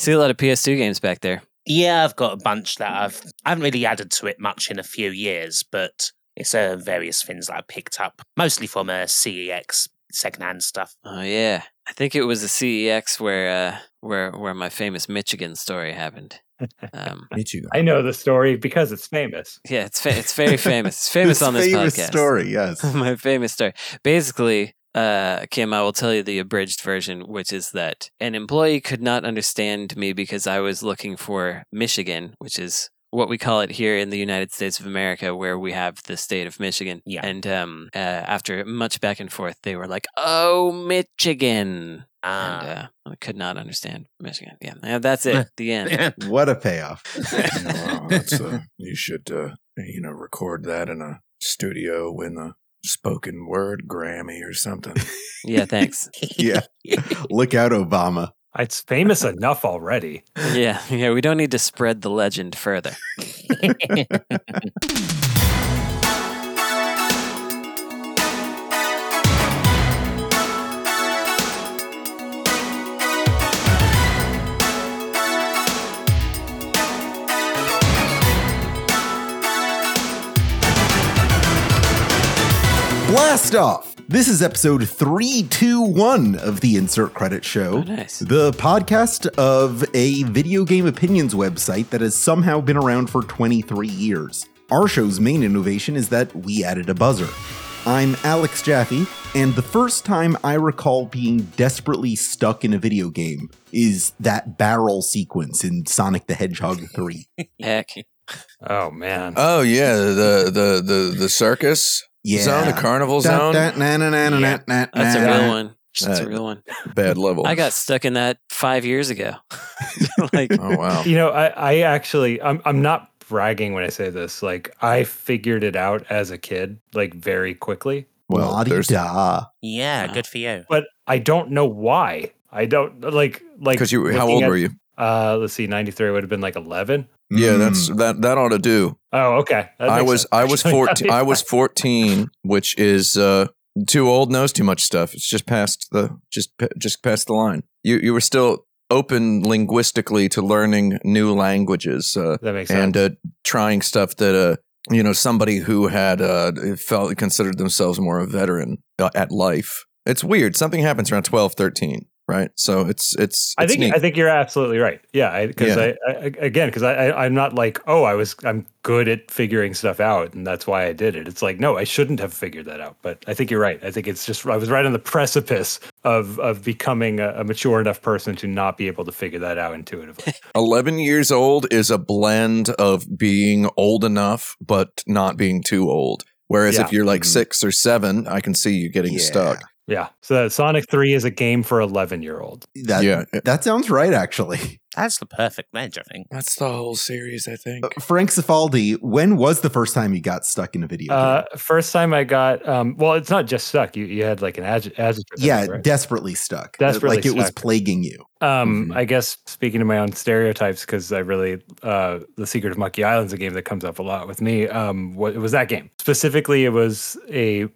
See a lot of PS2 games back there. Yeah, I've got a bunch that I've I haven't really added to it much in a few years, but it's uh, various things that I picked up, mostly from uh, CeX secondhand stuff. Oh yeah, I think it was the CeX where uh, where where my famous Michigan story happened. Um, Michigan. I know the story because it's famous. yeah, it's fa- it's very famous. It's famous on this podcast. famous podcast. story, yes. my famous story. Basically, uh, Kim, I will tell you the abridged version, which is that an employee could not understand me because I was looking for Michigan, which is what we call it here in the United States of America, where we have the state of Michigan. Yeah. And um, uh, after much back and forth, they were like, "Oh, Michigan," Ah. and uh, I could not understand Michigan. Yeah, yeah that's it. The end. What a payoff. Wow, that's, uh, you should, uh, you know, record that in a studio with a spoken word Grammy or something. Yeah, thanks. Yeah. Look out, Obama. It's famous enough already. Yeah, yeah. We don't need to spread the legend further. Blast off! This is episode 321 of the Insert Credit Show. Oh, nice. The podcast of a video game opinions website that has somehow been around for 23 years. Our show's main innovation is that we added a buzzer. I'm Alex Jaffe, and the first time I recall being desperately stuck in a video game is that barrel sequence in Sonic the Hedgehog 3. Heck. Oh man. oh yeah, the the the the circus Yeah. zone, the carnival Da- zone. da- na- na- na- na- Yeah. na- That's a real one. That's a Uh, real one. Bad level. I got stuck in that five years ago. like, Oh wow. You know, I, I actually I'm I'm not bragging when I say this. Like I figured it out as a kid, like very quickly. Well, there's La-di-da. yeah, good for you. But I don't know why. I don't like like because you. How old at- were you? Uh let's see, 93 would have been like 11. Yeah, Mm. that's that. That ought to do. Oh, okay. I was sense, I was fourteen. I was fourteen, which is uh, too old. Knows too much stuff. It's just past the just just past the line. You you were still open linguistically to learning new languages uh, that makes sense. and uh, trying stuff that uh, you know somebody who had uh, felt considered themselves more a veteran uh, at life. It's weird. Something happens around 12, 13, right? So it's it's. I think neat. I think you're absolutely right. Yeah, because Yeah. I, I again because I, I I'm not like oh I was I'm good at figuring stuff out and that's why I did it. It's like no I shouldn't have figured that out. But I think you're right. I think it's just I was right on the precipice of of becoming a, a mature enough person to not be able to figure that out intuitively. 11 years old is a blend of being old enough but not being too old. Whereas Yeah. if you're like Mhm. six or seven, I can see you getting Yeah. stuck. Yeah. So Sonic Three is a game for 11 year old. That, Yeah. that sounds right, actually. That's the perfect match, I think. That's the whole series, I think. Uh, Frank Cifaldi, when was the first time you got stuck in a video Uh, game? first time I got um well it's not just stuck. You you had like an adj- adjective. in Yeah, it, right? desperately stuck. Desperately like it was plaguing you. Um, Mhm. I guess speaking to my own stereotypes, because I really, uh, The Secret of Monkey Island is a game that comes up a lot with me. Um, what, it was that game specifically. It was a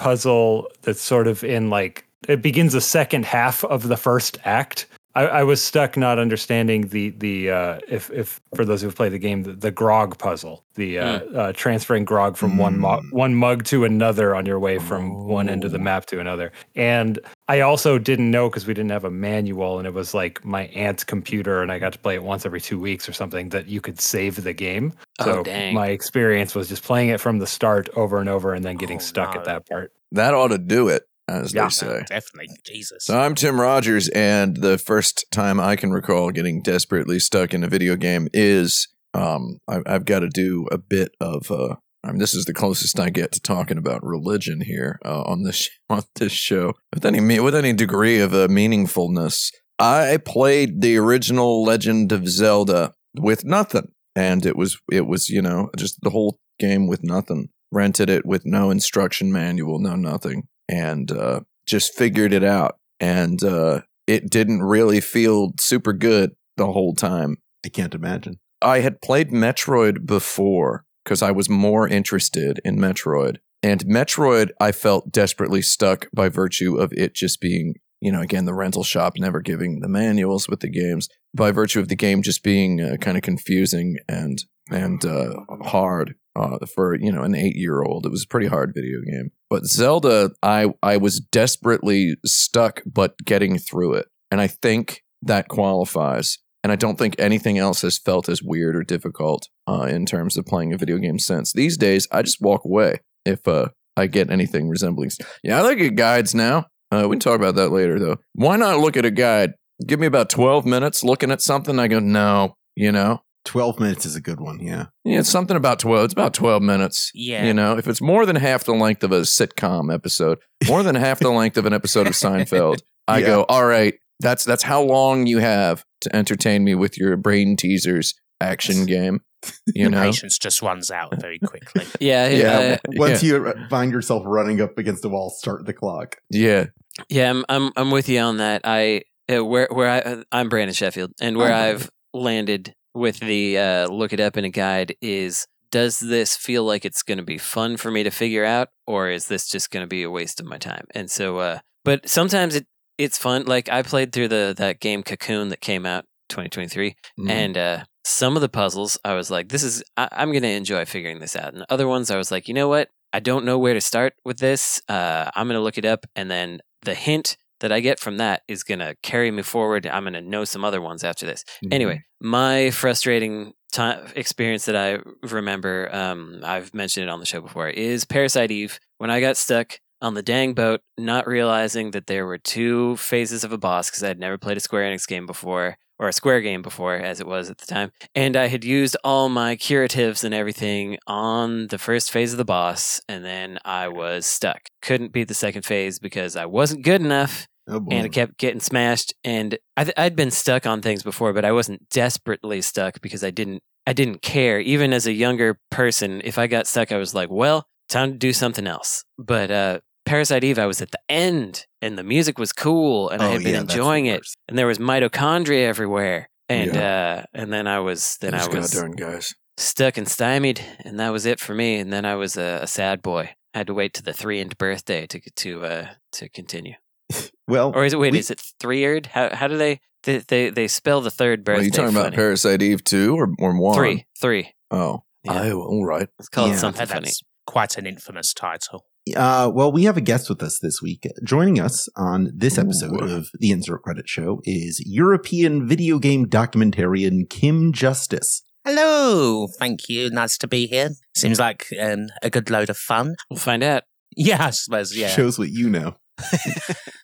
puzzle that's sort of in like it begins the second half of the first act. I, I was stuck not understanding the the uh, if if for those who've played the game the, the grog puzzle the uh, uh, transferring grog from one mo- Mm. one mug to another on your way from one end of the Oh. map to another and I also didn't know because we didn't have a manual and it was like my aunt's computer and I got to play it once every two weeks or something that you could save the game. Oh, So dang. my experience was just playing it from the start over and over and then getting Oh, stuck no. at that part. That ought to do it, as Yeah. they say. Definitely. Jesus. So I'm Tim Rogers, and the first time I can recall getting desperately stuck in a video game is um, I, I've got to do a bit of. Uh, I mean, this is the closest I get to talking about religion here uh, on this on this show with any me- with any degree of uh, meaningfulness. I played the original Legend of Zelda with nothing, and it was it was you know just the whole game with nothing. Rented it with no instruction manual, no nothing, and uh, just figured it out. And uh, it didn't really feel super good the whole time. I can't imagine. I had played Metroid before because I was more interested in Metroid. And Metroid, I felt desperately stuck by virtue of it just being you know, again, the rental shop never giving the manuals with the games by virtue of the game just being uh, kind of confusing and and uh, hard uh, for you know an eight year old. It was a pretty hard video game. But Zelda, I I was desperately stuck, but getting through it, and I think that qualifies. And I don't think anything else has felt as weird or difficult uh, in terms of playing a video game since. These days, I just walk away if uh, I get anything resembling. Yeah, I look at guides now. Uh, we can talk about that later, though. Why not look at a guide? Give me about 12 minutes looking at something. I go, no, you know? 12 minutes is a good one. Yeah. Yeah, it's something about 12. It's about 12 minutes. Yeah. You know, if it's more than half the length of a sitcom episode, more than half the length of an episode of Seinfeld, I Yeah. go, all right, that's that's how long you have to entertain me with your brain teasers action game. You know? Patience just runs out very quickly. Yeah, Yeah. uh, Once you find yourself running up against the wall, start the clock. Yeah. Yeah, I'm I'm I'm with you on that. I uh, where where I uh, I'm Brandon Sheffield, and where Oh, I've landed with the uh, look it up in a guide is does this feel like it's going to be fun for me to figure out, or is this just going to be a waste of my time? And so, uh, but sometimes it it's fun. Like I played through the that game Cocoon that came out 2023, Mhm. and uh, some of the puzzles I was like, this is I, I'm going to enjoy figuring this out, and other ones I was like, you know what, I don't know where to start with this. Uh, I'm going to look it up, and then the hint that I get from that is going to carry me forward. I'm going to know some other ones after this. Mm-hmm. Anyway, my frustrating time experience that I remember, um, I've mentioned it on the show before, is Parasite Eve. When I got stuck on the dang boat, not realizing that there were two phases of a boss because I had never played a Square Enix game before, or a Square game before, as it was at the time. And I had used all my curatives and everything on the first phase of the boss, and then I was stuck. Couldn't beat the second phase because I wasn't good enough Oh and it kept getting smashed. And I th- I'd been stuck on things before, but I wasn't desperately stuck because I didn't I didn't care. Even as a younger person, if I got stuck, I was like, well, time to do something else. But uh, Parasite Eve, I was at the end, and the music was cool, and I Oh, had been yeah, enjoying it, and there was mitochondria everywhere. And uh, and then I was then I was goddamn guys. stuck and stymied, and that was it for me. And then I was a, a sad boy. I had to wait to the three-end birthday to to uh, to continue. well, Or is it wait? we- is it three-eared? How how do they they they, they spell the third birthday? Are you talking about. Parasite Eve 2 or, or 1? Three, three. Oh. Yeah. Oh, all right. Let's call Yeah. something heard funny. that's quite an infamous title. Uh, well, we have a guest with us this week. Joining us on this Ooh. episode of the Insert Credit Show is European video game documentarian Kim Justice. Hello, thank you. Nice to be here. Seems like um, a good load of fun. We'll find out. Yeah, I suppose. Yeah. Shows what you know.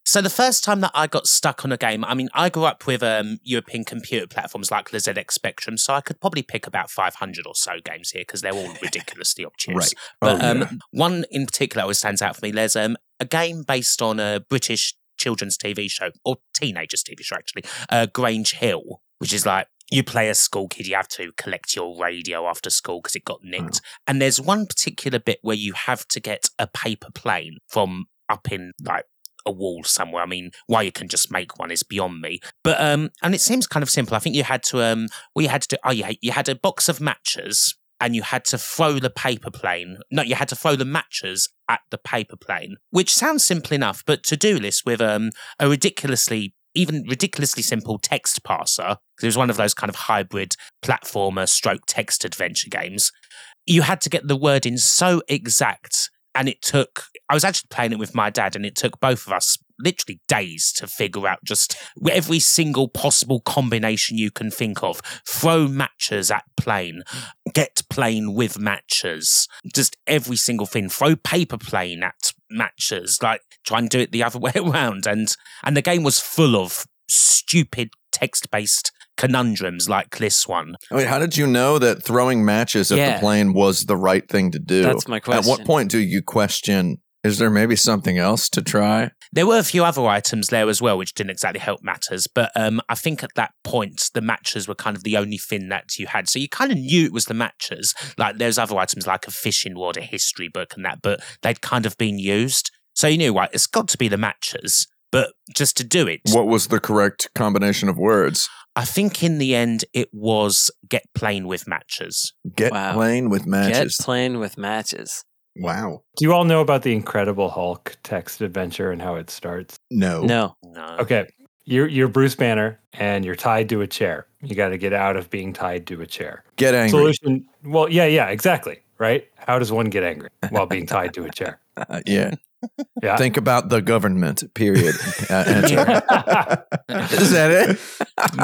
So the first time that I got stuck on a game, I mean, I grew up with um, European computer platforms like the ZX Spectrum, so I could probably pick about 500 or so games here because they're all ridiculously obtuse. Right. But Oh, um, yeah. one in particular always stands out for me. There's um, a game based on a British children's TV show, or teenagers TV show actually, uh, Grange Hill, which is like you play a school kid, you have to collect your radio after school because it got nicked. And there's one particular bit where you have to get a paper plane from up in like a wall somewhere. I mean, why you can just make one is beyond me. But um, and it seems kind of simple. I think you had to um, what you had to do. Oh, yeah, you had a box of matches and you had to throw the paper plane. No, you had to throw the matches at the paper plane, which sounds simple enough. But to do this with um, a ridiculously, even ridiculously simple text parser, because it was one of those kind of hybrid platformer stroke text adventure games, you had to get the wording so exact. And it took, I was actually playing it with my dad, and it took both of us literally days to figure out just every single possible combination you can think of. Throw matches at plane, get plane with matches, just every single thing. Throw paper plane at matches, like try and do it the other way around. And and the game was full of stupid text based conundrums like this one. I mean, how did you know that throwing matches at Yeah. the plane was the right thing to do? That's my question. At what point do you question, is there maybe something else to try? There were a few other items there as well, which didn't exactly help matters. But um, I think at that point, the matches were kind of the only thing that you had. So you kind of knew it was the matches. Like there's other items like a fishing rod, a history book, and that, but they'd kind of been used. So you knew, right, it's got to be the matches. But just to do it, What was the correct combination of words? I think in the end it was get plain with matches. Get Wow. playing with matches. Get playing with matches. Wow. Do you all know about the Incredible Hulk text adventure and how it starts? No. No. No. Okay. You're you're Bruce Banner and you're tied to a chair. You got to get out of being tied to a chair. Get angry. Solution. Well, yeah, yeah, exactly. Right? How does one get angry while being tied to a chair? Uh, yeah. Yeah. Think about the government. Period. Uh, answer. Is that it?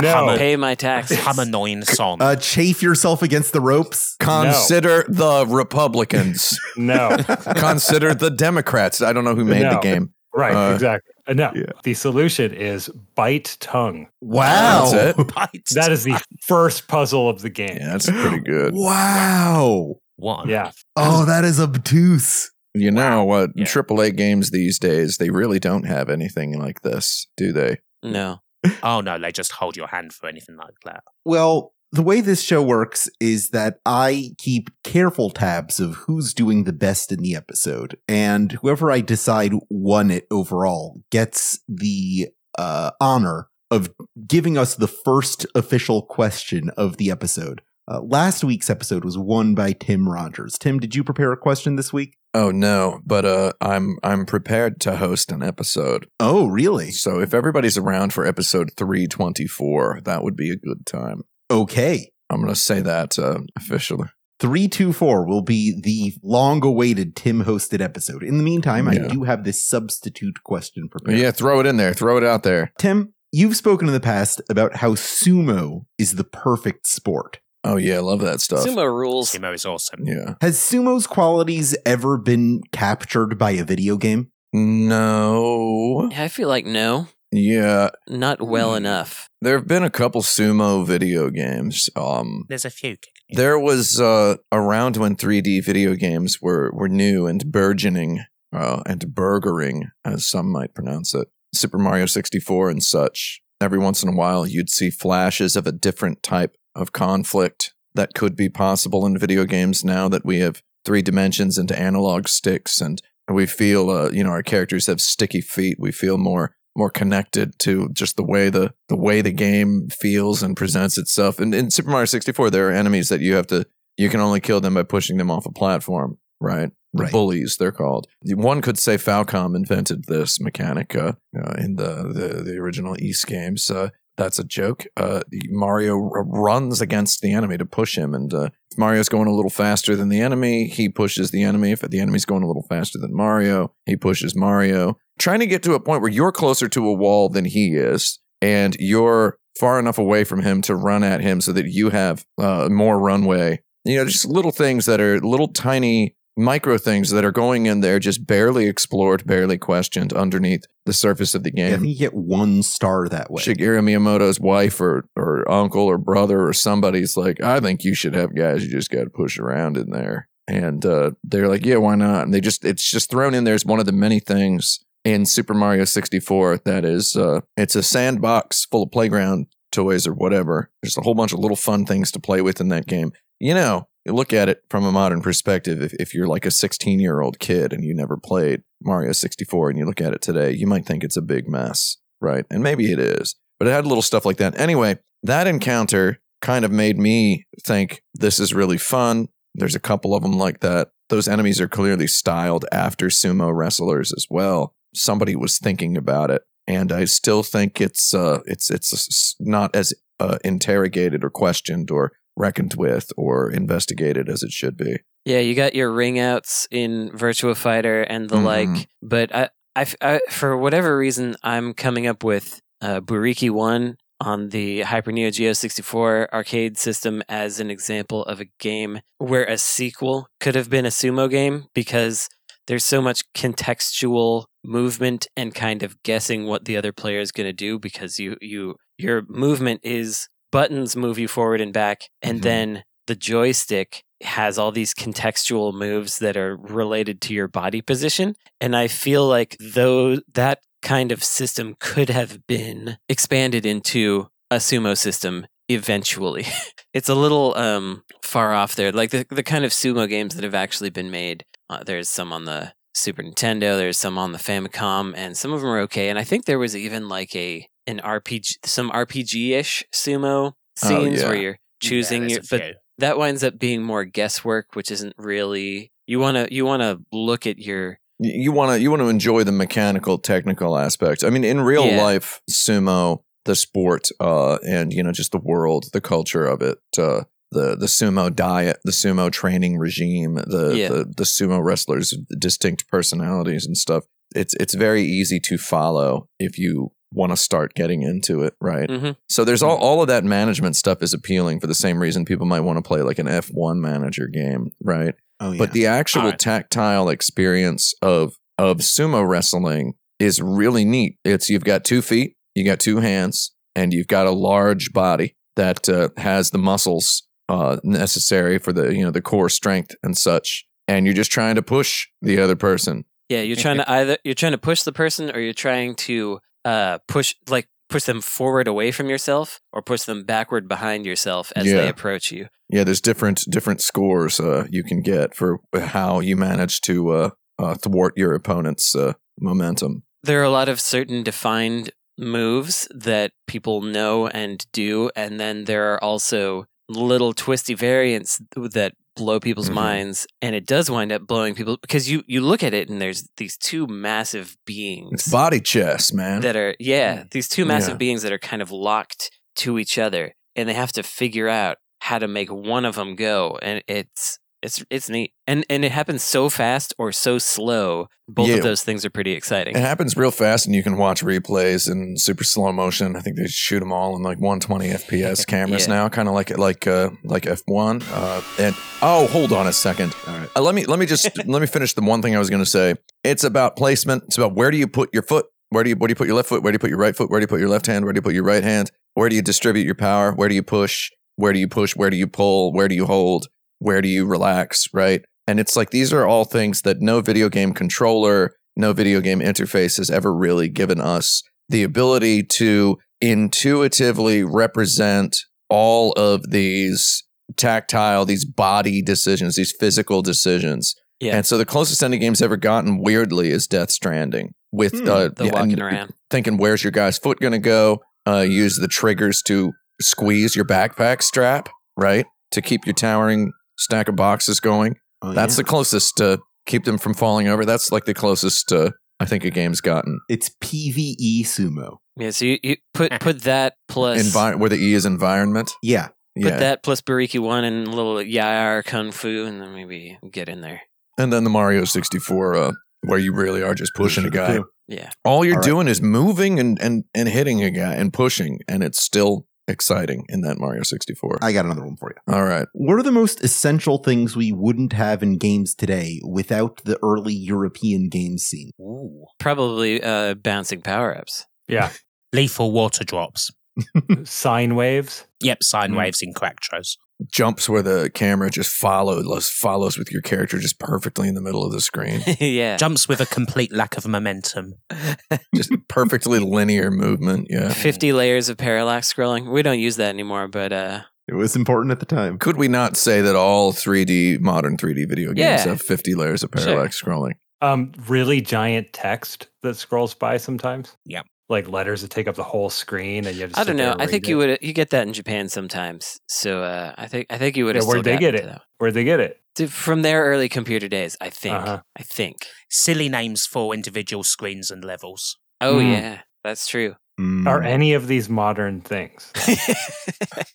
no. I'm Pay my taxes. Hum annoying song. Uh, chafe yourself against the ropes. Consider the Republicans. No. Consider the Democrats. I don't know who made the game. Right, Uh, exactly. Uh, no. yeah. The solution is bite tongue. Wow. That's it. Bite. That is the first puzzle of the game. Yeah, that's pretty good. Wow. What? Yeah. Oh, that is obtuse. You know what? Yeah. AAA games these days, they really don't have anything like this, do they? No. Oh no, they just hold your hand for anything like that. Well, the way this show works is that I keep careful tabs of who's doing the best in the episode, and whoever I decide won it overall gets the uh, honor of giving us the first official question of the episode. Uh, last week's episode was won by Tim Rogers. Tim, did you prepare a question this week? Oh no, but uh, I'm I'm prepared to host an episode. Oh, really? So if everybody's around for episode 324, that would be a good time. Okay. I'm going to say that uh, officially. 324 will be the long awaited Tim hosted episode. In the meantime, I do have this substitute question prepared. Yeah, throw it in there. Throw it out there. Tim, you've spoken in the past about how sumo is the perfect sport. Oh yeah, I love that stuff. Sumo rules. Sumo is awesome. Yeah. Has sumo's qualities ever been captured by a video game? No. I feel like no, Yeah. not well Hmm. enough. There have been a couple sumo video games. Um There's a few. there was uh around when 3D video games were were new and burgeoning uh and burgering as some might pronounce it. Super Mario 64 and such. Every once in a while you'd see flashes of a different type of conflict that could be possible in video games now that we have three dimensions into analog sticks and we feel uh, you know our characters have sticky feet. We feel more more connected to just the way the the way the game feels and presents itself. And in super mario 64 there are enemies that you have to you can only kill them by pushing them off a platform right? Right. bullies they're called. One could say Falcom invented this mechanic uh, uh, in the, the the original Ys games uh, that's a joke. Uh, Mario r- runs against the enemy to push him, and uh, if Mario's going a little faster than the enemy, he pushes the enemy. If the enemy's going a little faster than Mario, he pushes Mario. Trying to get to a point where you're closer to a wall than he is, and you're far enough away from him to run at him so that you have uh, more runway. You know, just little things that are little tiny micro things that are going in there, just barely explored, barely questioned underneath the surface of the Yeah, I game. think you get one star that way. Shigeru Miyamoto's wife or or uncle or brother or somebody's like, I think you should have guys you just got to push around in there. And uh, they're like, yeah, why not? And they just it's just thrown in there as one of the many things in Super Mario 64 that is uh, it's a sandbox full of playground toys or whatever. There's a whole bunch of little fun things to play with in that game. You know, look at it from a modern perspective. If, if you're like a 16 year old kid and you never played Mario 64 and you look at it today, you might think it's a big mess, right? And maybe it is, but it had little stuff like that. Anyway, that encounter kind of made me think this is really fun. There's a couple of them like that. Those enemies are clearly styled after sumo wrestlers as well. Somebody was thinking about it, and I still think it's uh, it's it's not as uh, interrogated or questioned or reckoned with or investigated as it should be. Yeah, you got your ring outs in Virtua Fighter and the Mhm. like, but I, I, I- for whatever reason, I'm coming up with uh, Buriki 1 on the Hyper Neo Geo 64 arcade system as an example of a game where a sequel could have been a sumo game because there's so much contextual movement and kind of guessing what the other player is going to do because you you your movement is buttons move you forward and back and Mhm. then the joystick has all these contextual moves that are related to your body position and i feel like though that kind of system could have been expanded into a sumo system eventually it's a little um far off there like the, the kind of sumo games that have actually been made uh, there's some on the super nintendo there's some on the famicom and some of them are okay and i think there was even like a an rpg some rpg-ish sumo Oh, scenes yeah. where you're choosing Yeah, your there's but that winds up being more guesswork, which isn't really You want to you want to look at your you want to you want to enjoy the mechanical technical aspects i mean in real Yeah. life sumo the sport uh and you know just the world the culture of it uh the the sumo diet the sumo training regime the Yeah. the, the sumo wrestlers distinct personalities and stuff it's it's very easy to follow if you want to start getting into it right Mhm. so there's all, all of that management stuff is appealing for the same reason people might want to play like an F1 manager game, right? Oh yeah. But the actual Alright. tactile experience of of sumo wrestling is really neat. It's you've got two feet, you got two hands, and you've got a large body that uh, has the muscles uh, necessary for the you know the core strength and such. And you're just trying to push the other person. Yeah. You're trying to either you're trying to push the person or you're trying to uh push like push them forward away from yourself or push them backward behind yourself as Yeah. they approach you. Yeah, there's different different scores uh, you can get for how you manage to uh, uh, thwart your opponent's uh, momentum. there are a lot of certain defined moves that people know and do and then there are also little twisty variants that blow people's Mhm. minds and it does wind up blowing people because you you look at it and there's these two massive beings It's body chess, man. that are yeah these two massive Yeah. beings that are kind of locked to each other and they have to figure out how to make one of them go and it's it's it's neat and and it happens so fast or so slow both Yeah. of those things are pretty exciting It happens real fast, and you can watch replays in super slow motion. I think they shoot them all in like 120 FPS cameras Yeah. now, kind of like like uh, like F1. Uh, and oh, hold on a second. All right. Uh, let me let me just let me finish the one thing I was going to say. It's about placement. It's about where do you put your foot? Where do you where do you put your left foot? Where do you put your right foot? Where do you put your left hand? Where do you put your right hand? Where do you distribute your power? Where do you push? Where do you push? Where do you pull? Where do you hold? Where do you relax? Right? And it's like these are all things that no video game controller, no video game interface has ever really given us the ability to intuitively represent all of these tactile, these body decisions, these physical decisions. Yeah. And so the closest any game's ever gotten, weirdly, is Death Stranding. With Hmm, uh, the yeah, walking around thinking, where's your guy's foot going to go? Uh, use the triggers to squeeze your backpack strap, right? To keep your towering stack of boxes going. Oh, That's yeah. the closest to keep them from falling over. That's like the closest to I think a game's gotten. it's PVE sumo. Yeah, so you, you put put that plus Envi- where the E is environment. Yeah. put Yeah. that plus Buriki one and a little Yie Ar Kung Fu, and then maybe get in there. and then the Mario 64, uh, where you really are just pushing a guy. Yeah, All you're All right. doing is moving and, and, and hitting a guy and pushing, and it's still exciting in that Mario 64. I got another one for you. All right. What are the most essential things we wouldn't have in games today without the early European game scene? Ooh. probably uh, bouncing power ups. Yeah. Lethal water drops. Sine waves. Yep, sine Mm. waves in Cracktros. Jumps where the camera just follows follows with your character just perfectly in the middle of the screen. yeah, Jumps with a complete lack of momentum. just perfectly linear movement. Yeah. fifty layers of parallax scrolling. We don't use that anymore, but uh, It was important at the time. Could we not say that all 3D, modern 3D video games Yeah. have 50 layers of Sure. parallax scrolling? Um, really giant text that scrolls by sometimes. Yep. Like letters that take up the whole screen, and you have to I don't know. I think it. you would you get that in Japan sometimes. So uh, I think I think you would have Yeah, where'd they get it? to. Where'd they get it? From their early computer days. I think. Uh-huh. I think. Silly names for individual screens and levels. Oh Hmm. yeah, that's true. Mm. Are any of these modern things?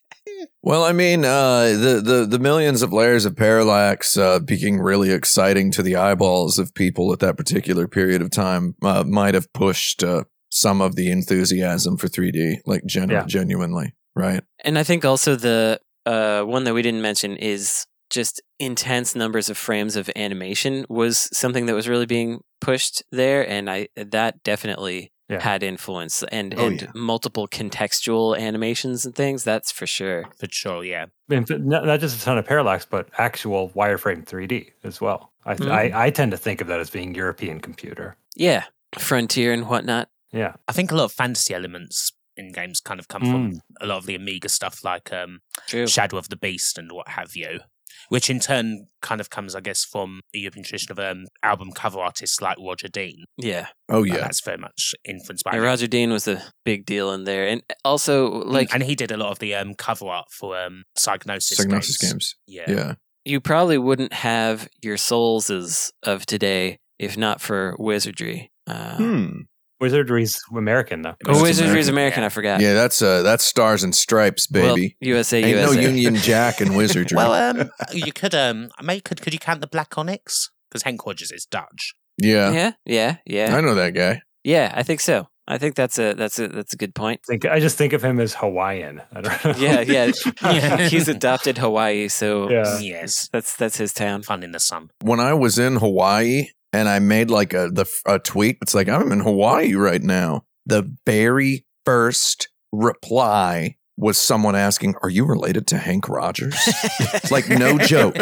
Well, I mean, uh, the, the the millions of layers of parallax uh, being really exciting to the eyeballs of people at that particular period of time uh, might have pushed uh, some of the enthusiasm for 3D, like genu- Yeah. genuinely, right? And I think also the uh, one that we didn't mention is just intense numbers of frames of animation was something that was really being pushed there, and I that definitely Yeah. had influence and Oh, and yeah. multiple contextual animations and things. That's for sure. For sure, yeah. In fact, not, not just a ton of parallax, but actual wireframe 3D as well. I, Mhm. I I tend to think of that as being European computer. Yeah, Frontier and whatnot. Yeah. I think a lot of fantasy elements in games kind of come from a lot of the Amiga stuff like um, Shadow of the Beast and what have you, which in turn kind of comes, I guess, from a European tradition of um, album cover artists like Roger Dean. Yeah. Oh And yeah, that's very much influenced by Roger Dean was a big deal in there, and also like and he did a lot of the um, cover art for um, Psygnosis, Psygnosis games. games. Yeah. Yeah, you probably wouldn't have your souls as of today if not for wizardry. Uh, Hmm. Wizardry's American though. Oh, Wizardry's American. American. I forgot. Yeah, that's uh, that's stars and stripes, Well, baby. USA, Ain't no Union Jack and wizardry. Well, um, you could um, mate, could could you count the Black Onyx? Because Henk Rogers is Dutch. yeah, yeah, yeah, yeah, I know that guy. yeah. I think so. I think that's a that's a that's a good point. Think I just think of him as Hawaiian. I don't know. Yeah, yeah. Yeah. He's adopted Hawaii, so Yeah. Yes, that's that's his town. fun in the sun. When I was in Hawaii and I made like a the a tweet, it's like I'm in Hawaii right now. The very first reply was someone asking, "Are you related to Henk Rogers?" It's like no joke.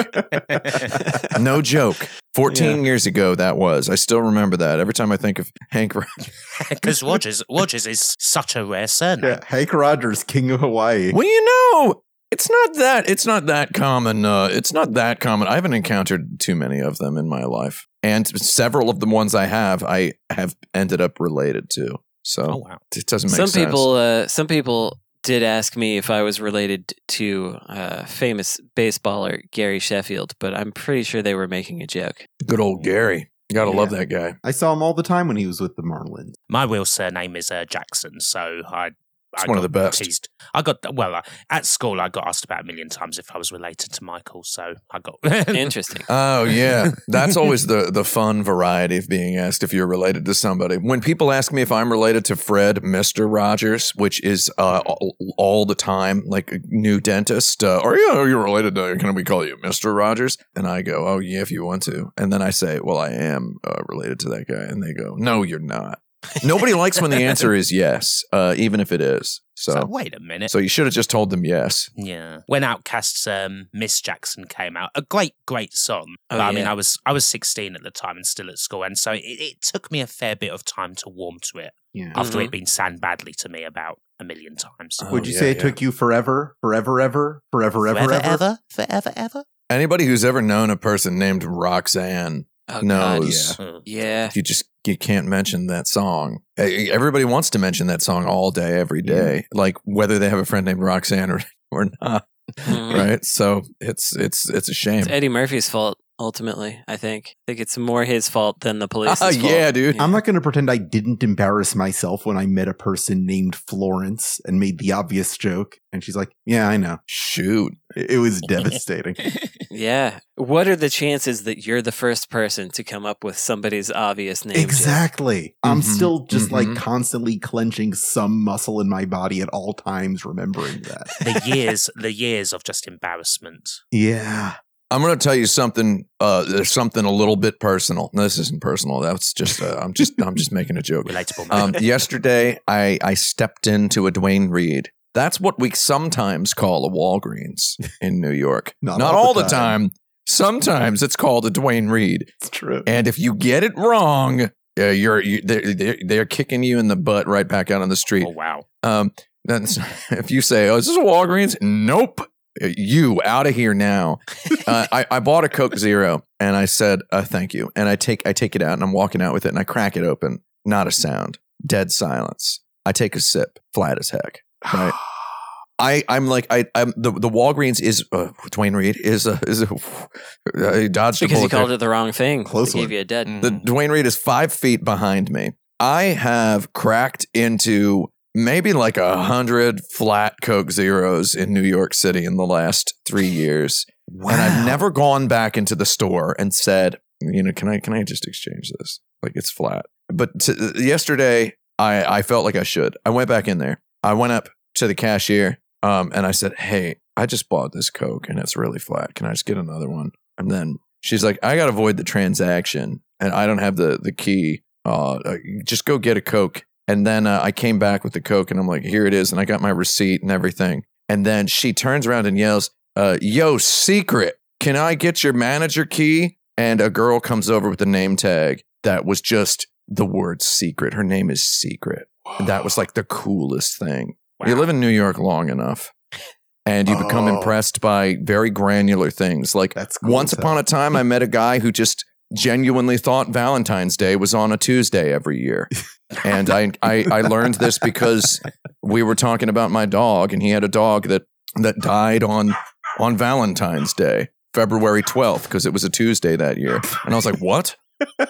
No joke. 14 years ago, that was. I still remember that. Every time I think of Henk Rogers. Because Rogers, Rogers is such a rare surname. Yeah, Henk Rogers, King of Hawaii. Well, you know, it's not that it's not that common. Uh, it's not that common. I haven't encountered too many of them in my life, and several of the ones I have, I have ended up related to. So Oh wow! it doesn't make Some sense. people, uh, some people did ask me if I was related to uh, famous baseballer Gary Sheffield, but I'm pretty sure they were making a joke. good old Gary. Gotta Yeah. love that guy. I saw him all the time when he was with the Marlins. My real surname is uh, Jackson, so I. It's I one of got the best. Teased. I got well uh, at school. I got asked about a million times if I was related to Michael, so I got Interesting. Oh yeah, that's always the the fun variety of being asked if you're related to somebody. When people ask me if I'm related to Fred, Mister Rogers, which is uh, all, all the time, like a new dentist, uh, are you are you related to? Can we call you Mister Rogers? And I go, oh yeah, if you want to. And then I say, well, I am uh, related to that guy, and they go, no, you're not. Nobody likes when the answer is yes, uh, even if it is. So So, wait a minute. so you should have just told them yes. Yeah. When Outkast's um, Ms. Jackson came out, a great, great song. Oh, but I mean. I was I was 16 at the time and still at school, and so it, it took me a fair bit of time to warm to it Yeah. after Mhm. it being sang badly to me about a million times. Oh, Would you yeah, say it yeah. took you forever, forever, ever, forever, ever, forever, ever? ever, forever, ever. Anybody who's ever known a person named Roxanne Oh, knows. God, Uh, yeah. you just you can't mention that song. Everybody wants to mention that song all day, every day, like whether they have a friend named Roxanne or or not, Mhm. right? So it's it's it's a shame. It's Eddie Murphy's fault. Ultimately, I think. I think it's more his fault than the police's Ah, fault. yeah, dude. I'm not going to pretend I didn't embarrass myself when I met a person named Florence and made the obvious joke. And she's like, Yeah, I know. Shoot, It it was devastating. Yeah. What are the chances that you're the first person to come up with somebody's obvious name? joke? exactly. I'm Mhm, still just like mhm. constantly clenching some muscle in my body at all times, remembering that. the years, the years of just embarrassment. yeah. I'm going to tell you something. Uh, there's something a little bit personal. No, this isn't personal. That's just uh, I'm just I'm just making a joke. Relatable. Um, yesterday, I I stepped into a Duane Reade. That's what we sometimes call a Walgreens in New York. Not Not, all all the the time. Sometimes it's called a Duane Reade. It's true. And if you get it wrong, uh, you're you, they're, they're they're kicking you in the butt right back out on the street. oh wow. Um, that's, if you say, "Oh, is this a Walgreens?" Nope. Uh, You out of here now. uh, I, I bought a Coke Zero and I said, uh, "Thank you." And I take I take it out and I'm walking out with it and I crack it open. Not a sound. Dead silence. I take a sip. Flat as heck. Right. I I'm like I I'm the the Walgreens is uh, Duane Reade is a is a I dodged Because there. called it the wrong thing. Close gave you a dead. The Duane Reade is five feet behind me. I have cracked into maybe like a hundred flat Coke Zeros in New York City in the last three years, wow. and I've never gone back into the store and said, you know, can I can I just exchange this? Like it's flat. But t- yesterday, I I felt like I should. I went back in there. I went up to the cashier, um, and I said, hey, I just bought this Coke and it's really flat. Can I just get another one? And then she's like, I got to avoid the transaction and I don't have the, the key. Uh, uh, just go get a Coke. And then uh, I came back with the Coke and I'm like, here it is. And I got my receipt and everything. And then she turns around and yells, uh, Yo, secret, can I get your manager key? And a girl comes over with a name tag that was just the word secret. Her name is Secret. That was like the coolest thing. You live in New York long enough and you become Oh. impressed by very granular things. Like That's cool once upon a time, I met a guy who just genuinely thought Valentine's Day was on a Tuesday every year. And I, I, I learned this because we were talking about my dog and he had a dog that, that died on, on Valentine's Day. February 12th because it was a Tuesday that year. And I was like, what?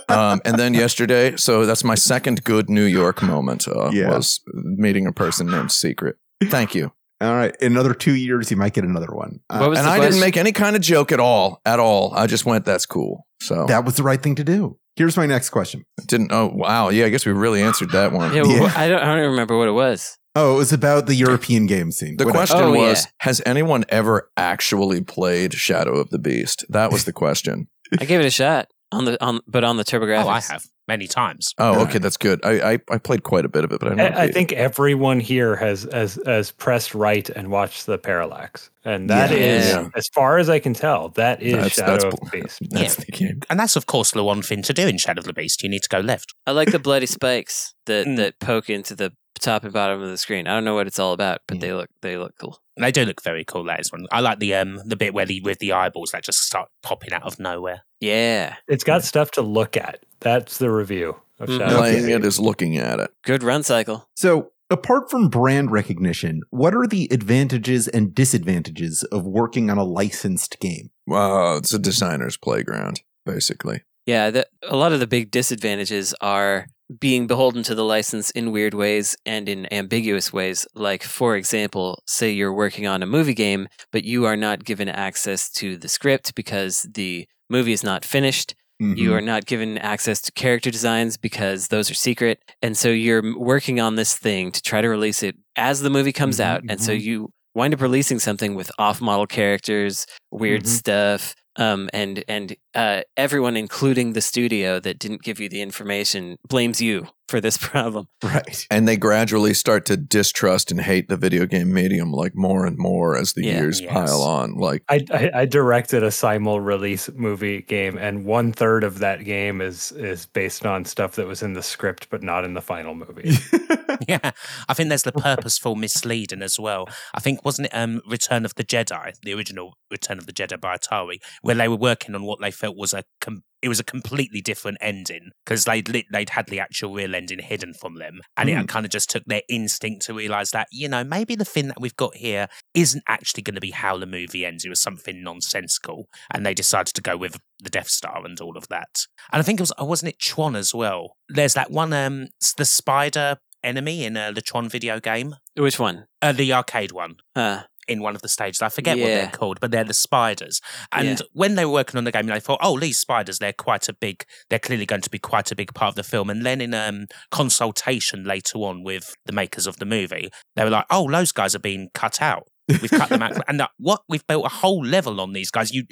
um, and then yesterday, so that's my second good New York moment uh, Yeah. was meeting a person named Secret. Thank you. All right. In another two years, you might get another one. Uh, What was and I didn't make any kind of joke at all, at all. I just went, that's cool. So that was the right thing to do. Here's my next question. didn't, oh, wow. Yeah, I guess we really answered that one. Yeah, Yeah. I don't. I don't even remember what it was. Oh, it was about the European game scene. The What- question Oh, was yeah. Has anyone ever actually played Shadow of the Beast? That was the question. I gave it a shot on the on, but on the TurboGrafx. Oh, I have many times. Oh, okay, that's good. I, I I played quite a bit of it, but I don't. I, I think everyone here has as as pressed right and watched the parallax, and that Yeah. is, Yeah. as far as I can tell, that is That's- Shadow that's of the Beast. that's the game. And that's, of course, the one thing to do in Shadow of the Beast. You need to go left. I like the bloody spikes that Mm. that poke into the top and bottom of the screen. I don't know what it's all about, but they look they look cool. They do look very cool. That is one. I like the um the bit where the with the eyeballs that just start popping out of nowhere. Yeah, It's got stuff to look at. That's the review of Mm. Shadow. of the Playing it is looking at it. good run cycle. So, apart from brand recognition, what are the advantages and disadvantages of working on a licensed game? Wow, it's a designer's playground, basically. Yeah, the, a lot of the big disadvantages are being beholden to the license in weird ways and in ambiguous ways. Like, for example, say you're working on a movie game, but you are not given access to the script because the movie is not finished. You Mhm. are not given access to character designs because those are secret. And so you're working on this thing to try to release it as the movie comes Mhm, out. And so mhm. you wind up releasing something with off model characters, weird Mhm. stuff. Um, and and uh, everyone, including the studio that didn't give you the information, blames you for this problem. right. And they gradually start to distrust and hate the video game medium like more and more as the Yeah. years Yes. pile on. Like, I, I, I directed a simul release movie game, and one third of that game is is based on stuff that was in the script but not in the final movie. yeah, I think there's the purposeful misleading as well. I think wasn't it um Return of the Jedi, the original Return of the Jedi by Atari, where they were working on what they felt was a com- it was a completely different ending because they'd lit, they'd had the actual real ending hidden from them, and Hmm. it kind of just took their instinct to realize that you know maybe the thing that we've got here isn't actually going to be how the movie ends. It was something nonsensical, and they decided to go with the Death Star and all of that. And I think it was oh, wasn't it Tron as well. There's that one um the spider enemy in uh, the Tron video game, Which one? uh, the arcade one. Uh, In one of the stages, I forget what they're called, but they're the spiders. And Yeah. when they were working on the game, they thought, "Oh, these spiders, they're quite a big. They're clearly going to be quite a big part of the film." And then in um, consultation later on with the makers of the movie, they were like, "Oh, those guys are being cut out. We've cut them out, and uh, what we've built a whole level on these guys. You,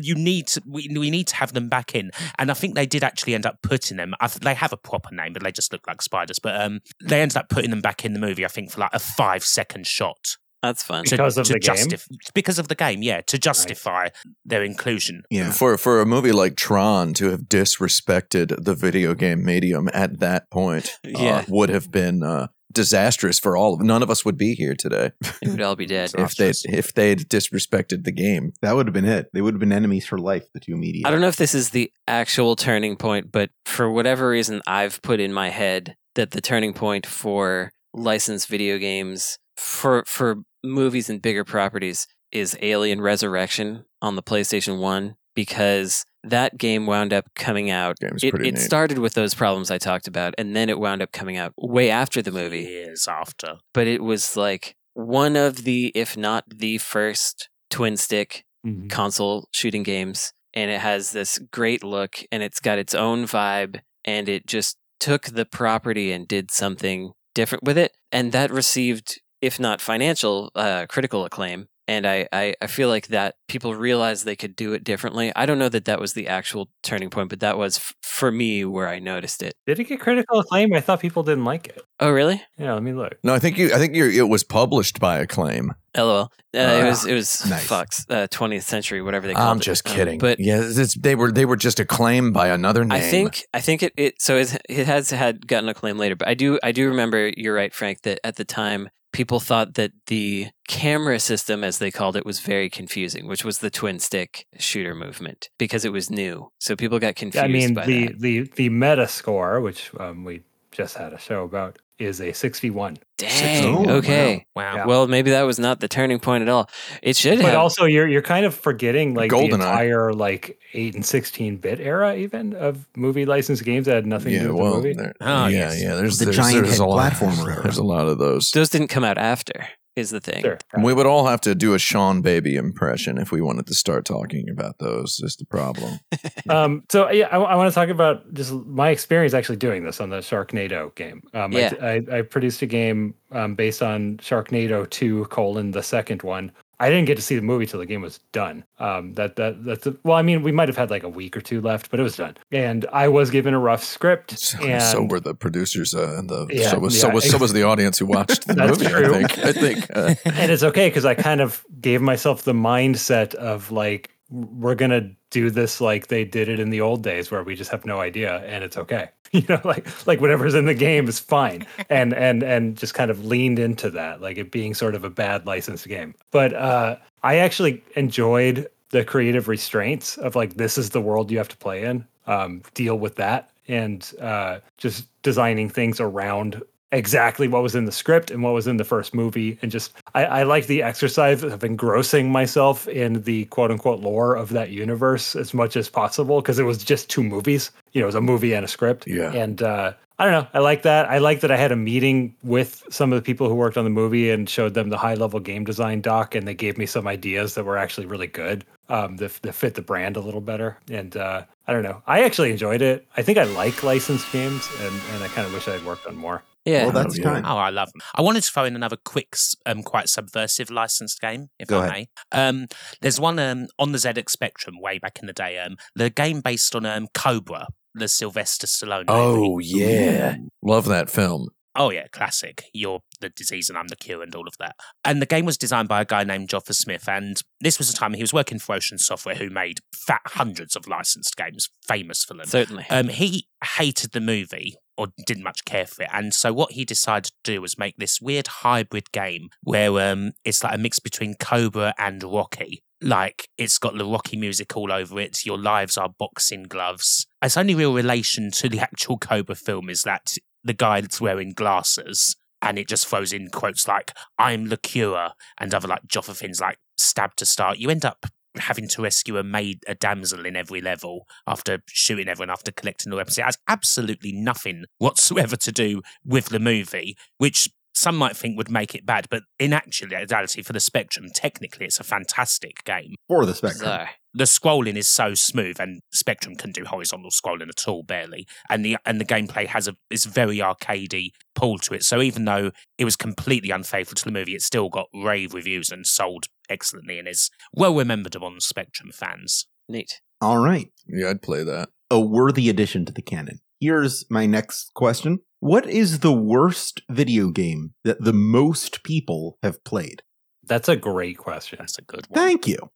you need to, we, we need to have them back in." And I think they did actually end up putting them. I, th- they have a proper name, but they just look like spiders. But um, they ended up putting them back in the movie. I think for like a five second shot that's fun. to- Because of to the game? because of the game, yeah, to justify their inclusion. Yeah. for for a movie like Tron to have disrespected the video game medium at that point, uh, Yeah. would have been uh, disastrous for all of. None of us would be here today We would all be dead. if they if they'd disrespected the game. That would have been it. They would have been enemies for life, the two media. I don't know if this is the actual turning point, but for whatever reason, I've put in my head that the turning point for licensed video games for for movies and bigger properties is Alien Resurrection on the PlayStation One because that game wound up coming out. Game's It, it started with those problems I talked about, and then it wound up coming out way after the movie. Years after. But it was like one of the, if not the first, twin stick Mhm. console shooting games and it has this great look and it's got its own vibe and it just took the property and did something different with it and that received if not financial uh, critical acclaim and I, I, I feel like that people realized they could do it differently i don't know that that was the actual turning point but that was f- for me where i noticed it Did it get critical acclaim? I thought people didn't like it. oh really Yeah, let me look. No, I think you. I think you. It was published by Acclaim. lol uh, it Ah, was it was nice. fox uh, 20th century whatever they called I'm it just Um, kidding. but yeah, it's, they were they were just acclaimed by another name. I think I think it, it so it, it has had gotten acclaim later, but I do I do remember you're right, Frank, that at the time people thought that the camera system, as they called it, was very confusing, which was the twin stick shooter movement because it was new. So people got confused I mean, by the, that. the the meta score, which um, we just had a show about is a 6v1. Dang. Oh, okay. Wow. Yeah. Well, maybe that was not the turning point at all. It should But have. also you're you're kind of forgetting like the GoldenEye. entire like 8 and 16 bit era even of movie licensed games that had nothing to Yeah, do with well, the movie. there- Oh, yeah, yes. yeah. There's The there's, giant there's head a lot, platformer era. There's a lot of those. Those didn't come out after. Is the thing. Sure. We would all have to do a Seanbaby impression if we wanted to start talking about those. Is the problem? um, so yeah, I, want to talk about just my experience actually doing this on the Sharknado game. Um, I- Yeah. I, I, produced a game um, based on Sharknado Two: colon the second one. I didn't get to see the movie till the game was done. Um, that that that's a, well, I mean, we might have had like a week or two left, but it was done. And I was given a rough script, So, and so were the producers uh, and the Yeah, so was so yeah, was so was the audience who watched the That's movie. true. I think. I think. Uh, and it's okay because I kind of gave myself the mindset of like we're gonna do this like they did it in the old days where we just have no idea and it's okay. You know, like like whatever's in the game is fine. And and and just kind of leaned into that, like it being sort of a bad licensed game. But uh I actually enjoyed the creative restraints of like this is the world you have to play in. Um, deal with that and uh just designing things around exactly what was in the script and what was in the first movie and just I, I like the exercise of engrossing myself in the quote unquote lore of that universe as much as possible because it was just two movies you know it was a movie and a script Yeah. and uh I don't know. I like that. I like that I had a meeting with some of the people who worked on the movie and showed them the high level game design doc, and they gave me some ideas that were actually really good, um, that, that fit the brand a little better. And uh, I don't know. I actually enjoyed it. I think I like licensed games, and, and I kind of wish I had worked on more. Yeah. Well, that's yeah. kind. Oh, I love them. I wanted to throw in another quick, um, quite subversive licensed game, if Go I ahead. may. Um, there's one um, on the ZX Spectrum way back in the day. Um, the game based on um, Cobra, the Sylvester Stallone. movie. oh yeah, love that film. Oh yeah, classic. You're the disease and I'm the cure and all of that. And the game was designed by a guy named Joffa Smith. And this was a time he was working for Ocean Software, who made fat hundreds of licensed games, famous for them. Certainly. Um, he hated the movie or didn't much care for it, and so what he decided to do was make this weird hybrid game where um, it's like a mix between Cobra and Rocky. Like it's got the Rocky music all over it. Your lives are boxing gloves. Its only real relation to the actual Cobra film is that the guy that's wearing glasses. And it just throws in quotes like "I'm the cure" and other like Joffa things like "stab to start." You end up having to rescue a maid, a damsel in every level after shooting everyone, after collecting the weapons. It has absolutely nothing whatsoever to do with the movie, which some might think would make it bad, but in actuality, for the Spectrum, technically, it's a fantastic game. For the Spectrum. Bizarre. The scrolling is so smooth, and Spectrum can do horizontal scrolling at all, barely. And the and the gameplay has a is very arcadey pull to it. So even though it was completely unfaithful to the movie, it still got rave reviews and sold excellently, and is well remembered among Spectrum fans. Neat. All right. Yeah, I'd play that. A worthy addition to the canon. Here's my next question. What is the worst video game that the most people have played? That's a great question. That's a good one. Thank you.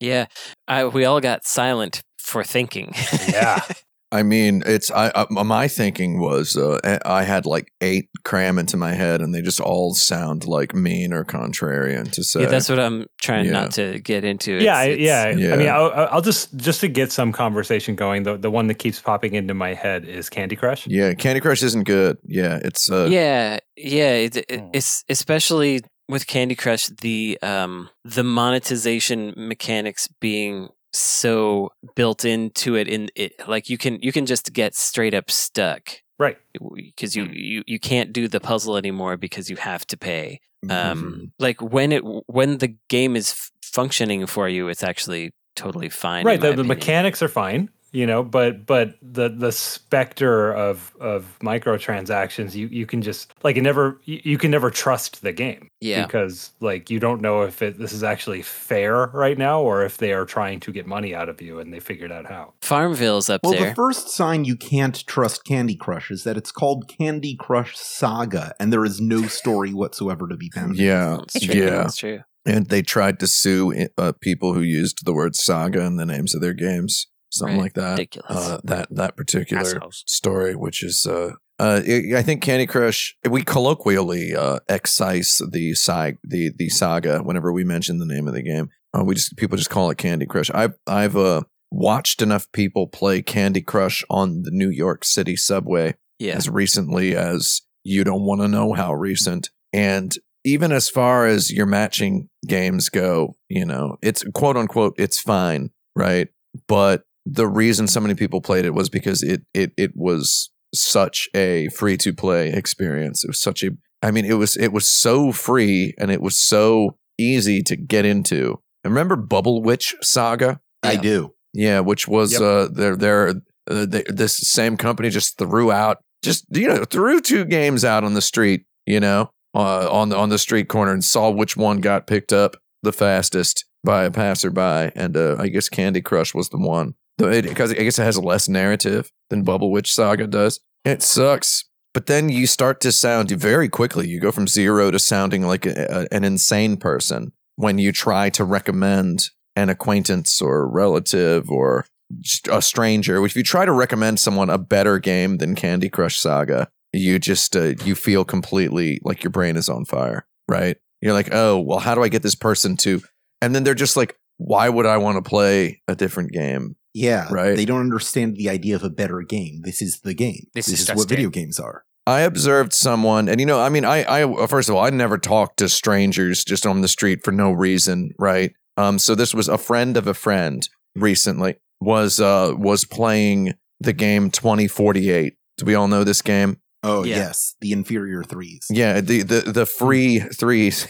Yeah. I, we all got silent for thinking. Yeah. I mean, it's I, I my thinking was uh, I had like eight cram into my head, and they just all sound like mean or contrarian to say. yeah, that's what I'm trying Yeah. not to get into. yeah, It's- yeah, it's- Yeah. I mean, I'll, I'll just just to get some conversation going. The the one that keeps popping into my head is Candy Crush. yeah, Candy Crush isn't good. Yeah, it's uh, yeah, yeah. It, it, Mm. it's especially with Candy Crush the um the monetization mechanics being so built into it in it like you can you can just get straight up stuck. Right. because you, you you can't do the puzzle anymore because you have to pay. Um like when it when the game is functioning for you it's actually totally fine right. The, the mechanics are fine, you know, but but the the specter of of microtransactions, you you can just like it never you, you can never trust the game. yeah Because like you don't know if it this is actually fair right now or if they are trying to get money out of you and they figured out how. farmville's up Well, there the first sign you can't trust Candy Crush is that it's called Candy Crush Saga, and there is no story whatsoever to be found. yeah, That's true. yeah. That's true. And they tried to sue uh, people who used the word saga in the names of their games, something Right. like that. Ridiculous. Uh, that that particular Assholes. story, which is, uh, uh, I think Candy Crush. We colloquially uh, excise the sag, the the saga whenever we mention the name of the game. Uh, we just people just call it Candy Crush. I've I've uh, watched enough people play Candy Crush on the New York City subway Yeah. as recently as you don't want to know how recent. And even as far as your matching games go, you know, it's quote unquote, it's fine, right? But the reason so many people played it was because it it it was such a free to play experience. It was such a I mean, it was it was so free and it was so easy to get into. And Remember Bubble Witch Saga? I do. Yeah, which was Yep. uh their their uh, they, this same company just threw out just you know threw two games out on the street, you know, uh, on the on the street corner and saw which one got picked up the fastest by a passerby, and uh, I guess Candy Crush was the one because I guess it has less narrative than Bubble Witch Saga does. It sucks. But then you start to sound very quickly. You go from zero to sounding like a, a, an insane person when you try to recommend an acquaintance or relative or a stranger. If you try to recommend someone a better game than Candy Crush Saga, you just uh, you feel completely like your brain is on fire, right? You're like, oh, well, how do I get this person to? And then they're just like, why would I want to play a different game? Yeah, Right. They don't understand the idea of a better game. This is the game. This This, is is, just what video games are. I observed someone, and you know, I mean, I, I first of all, I never talked to strangers just on the street for no reason, right? Um, so this was a friend of a friend recently was uh was playing the game 2048. Do we all know this game? Oh Yeah. yes, the inferior threes. Yeah, the the the free threes,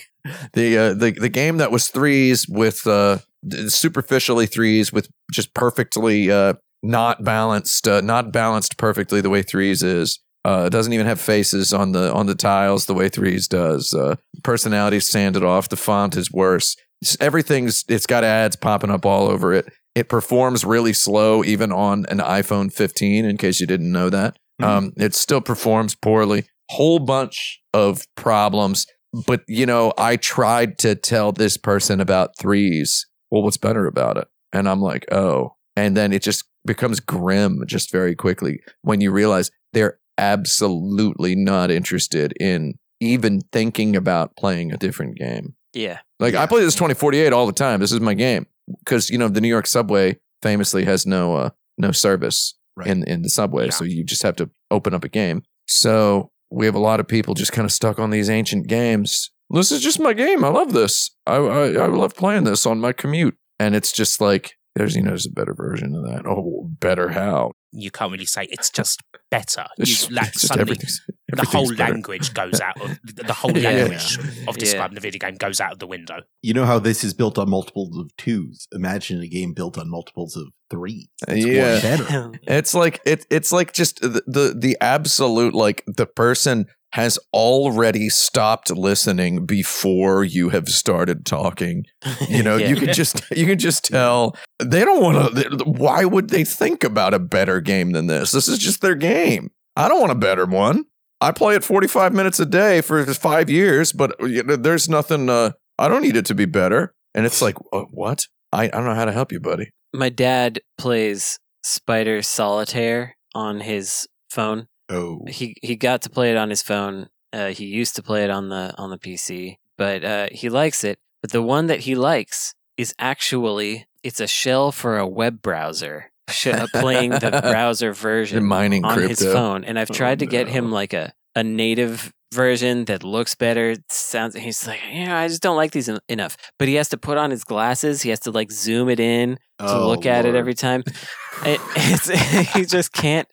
the uh, the the game that was threes with uh superficially threes with just perfectly uh not balanced, uh, not balanced perfectly the way threes is. Uh, it doesn't even have faces on the on the tiles the way threes does. Uh, personality sanded off. The font is worse. It's- everything's it's got ads popping up all over it. It performs really slow even on an iPhone 15. In case you didn't know that, Mhm. um, it still performs poorly. Whole bunch of problems. But you know, I tried to tell this person about threes. Well, what's better about it? And I'm like, oh. And then it just becomes grim just very quickly when you realize they're absolutely not interested in even thinking about playing a different game. Yeah. Like I play this 2048 all the time. This is my game because you know the New York subway famously has no uh, no service Right. in in the subway, Yeah. so you just have to open up a game. So we have a lot of people just kind of stuck on these ancient games. This is just my game. I love this. I I, I love playing this on my commute, and it's just like there's you know there's a better version of that. Oh, better how? You can't really say it's just better. You, It's like, it's just suddenly everything's, the whole better. language goes out of the whole Yeah. language of Yeah. describing the video game goes out of the window. You know how this is built on multiples of twos. Imagine a game built on multiples of three. It's Yeah. yeah. better. It's like it. It's like just the, the the absolute like the person has already stopped listening before you have started talking. You know, Yeah. you can just you can just tell they don't want to. Why would they think about a better game than this? This is just their game. I don't want a better one. I play it forty five minutes a day for five years, but you know, there's nothing. Uh, I don't need it to be better. And it's like, what? I, I don't know how to help you, buddy. My dad plays Spider Solitaire on his phone. Oh, He he got to play it on his phone. Uh, he used to play it on the on the PC, but uh, he likes it. But the one that he likes is actually it's a shell for a web browser, sh- uh, playing the browser You're version mining on crypto. his phone. And I've Oh, tried to get no. him like a a native version that looks better. Sounds. He's like, yeah, I just don't like these en- enough. But he has to put on his glasses. He has to like zoom it in to Oh, look at it every time. It, it's, he just can't.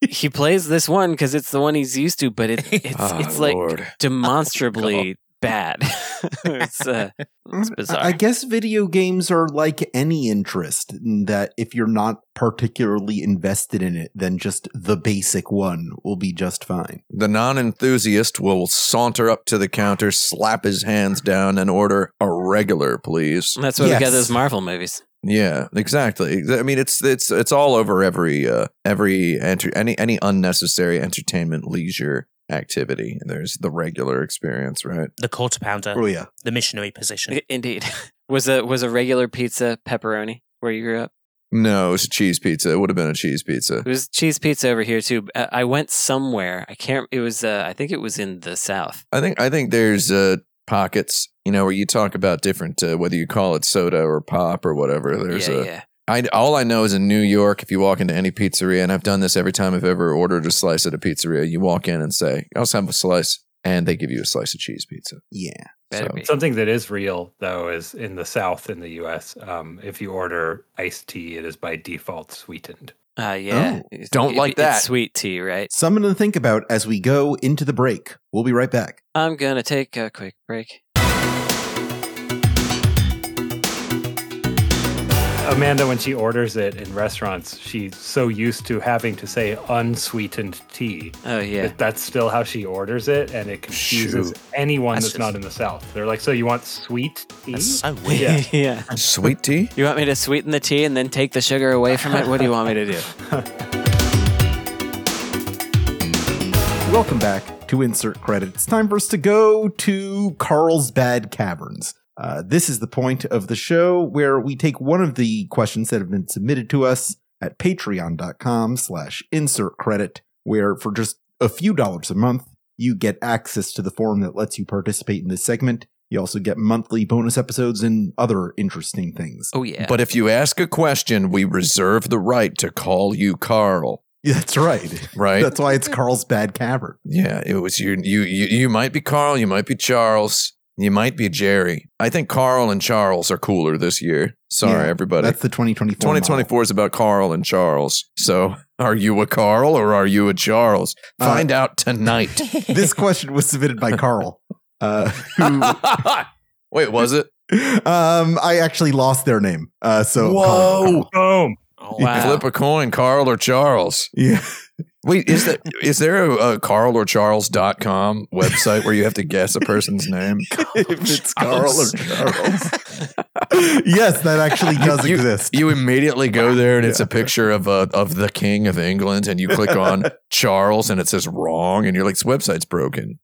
He plays this one because it's the one he's used to, but it, it's Ah, it's like Lord. demonstrably bad. it's uh, it's I- bizarre. I guess video games are like any interest in that if you're not particularly invested in it, then just the basic one will be just fine. The non enthusiast will saunter up to the counter, slap his hands down, and order a regular, please. That's why we got Yes. those Marvel movies. Yeah, exactly. I mean, it's it's it's all over every uh, every enter- any any unnecessary entertainment leisure activity. And there's the regular experience, right? The quarter pounder, Oh yeah. the missionary position. Indeed. Was a was a regular pizza pepperoni where you grew up? No, it was a cheese pizza. It would have been a cheese pizza. It was cheese pizza over here too. Uh, I went somewhere. I can't. It was. Uh, I think it was in the south. I think I think there's uh, pockets, you know, where you talk about different uh, whether you call it soda or pop or whatever. There's yeah, a yeah. I all I know is in New York, if you walk into any pizzeria, and I've done this every time I've ever ordered a slice at a pizzeria, you walk in and say, "I'll have a slice," and they give you a slice of cheese pizza. Yeah. So- Something that is real though is in the South in the U.S. Um, if you order iced tea, it is by default sweetened. Ah, yeah. Oh, don't it- like it's that. sweet tea, right? Something to think about as we go into the break. We'll be right back. I'm gonna take a quick break. Amanda, when she orders it in restaurants, she's so used to having to say unsweetened tea. Oh yeah. that That's still how she orders it, and it confuses Shoot. anyone That's that's, not in the South. They're like, "So you want sweet tea?" That's so weird. Yeah. yeah. Sweet tea? You want me to sweeten the tea and then take the sugar away from it? What do you want me to do? Welcome back to Insert Credit. It's time for us to go to Carlsbad Caverns. Uh, this is the point of the show where we take one of the questions that have been submitted to us at patreon.com slash insert credit, where for just a few dollars a month, you get access to the forum that lets you participate in this segment. You also get monthly bonus episodes and other interesting things. Oh yeah. But if you ask a question, we reserve the right to call you Carl. That's right. Right? That's why it's Carl's Bad Cavern. yeah, it was you. You you you might be Carl. You might be Charles. You might be Jerry. I think Carl and Charles are cooler this year. Sorry, Yeah, everybody. That's the 2024. model. 2024 is about Carl and Charles. So, are you a Carl or are you a Charles? Uh, Find out tonight. this question was submitted by Carl. Uh, who, Wait, was it? um, I actually lost their name. Uh, so Whoa. Boom. Oh, Wow. Flip a coin, Carl or Charles. yeah, Wait, is that is there a, a Carl or Charles.com website where you have to guess a person's name? if it's Carl or Charles. yes, that actually does You- exist. You immediately go there and it's a picture of uh, of the King of England, and you click on Charles and it says wrong, and you're like, this website's broken.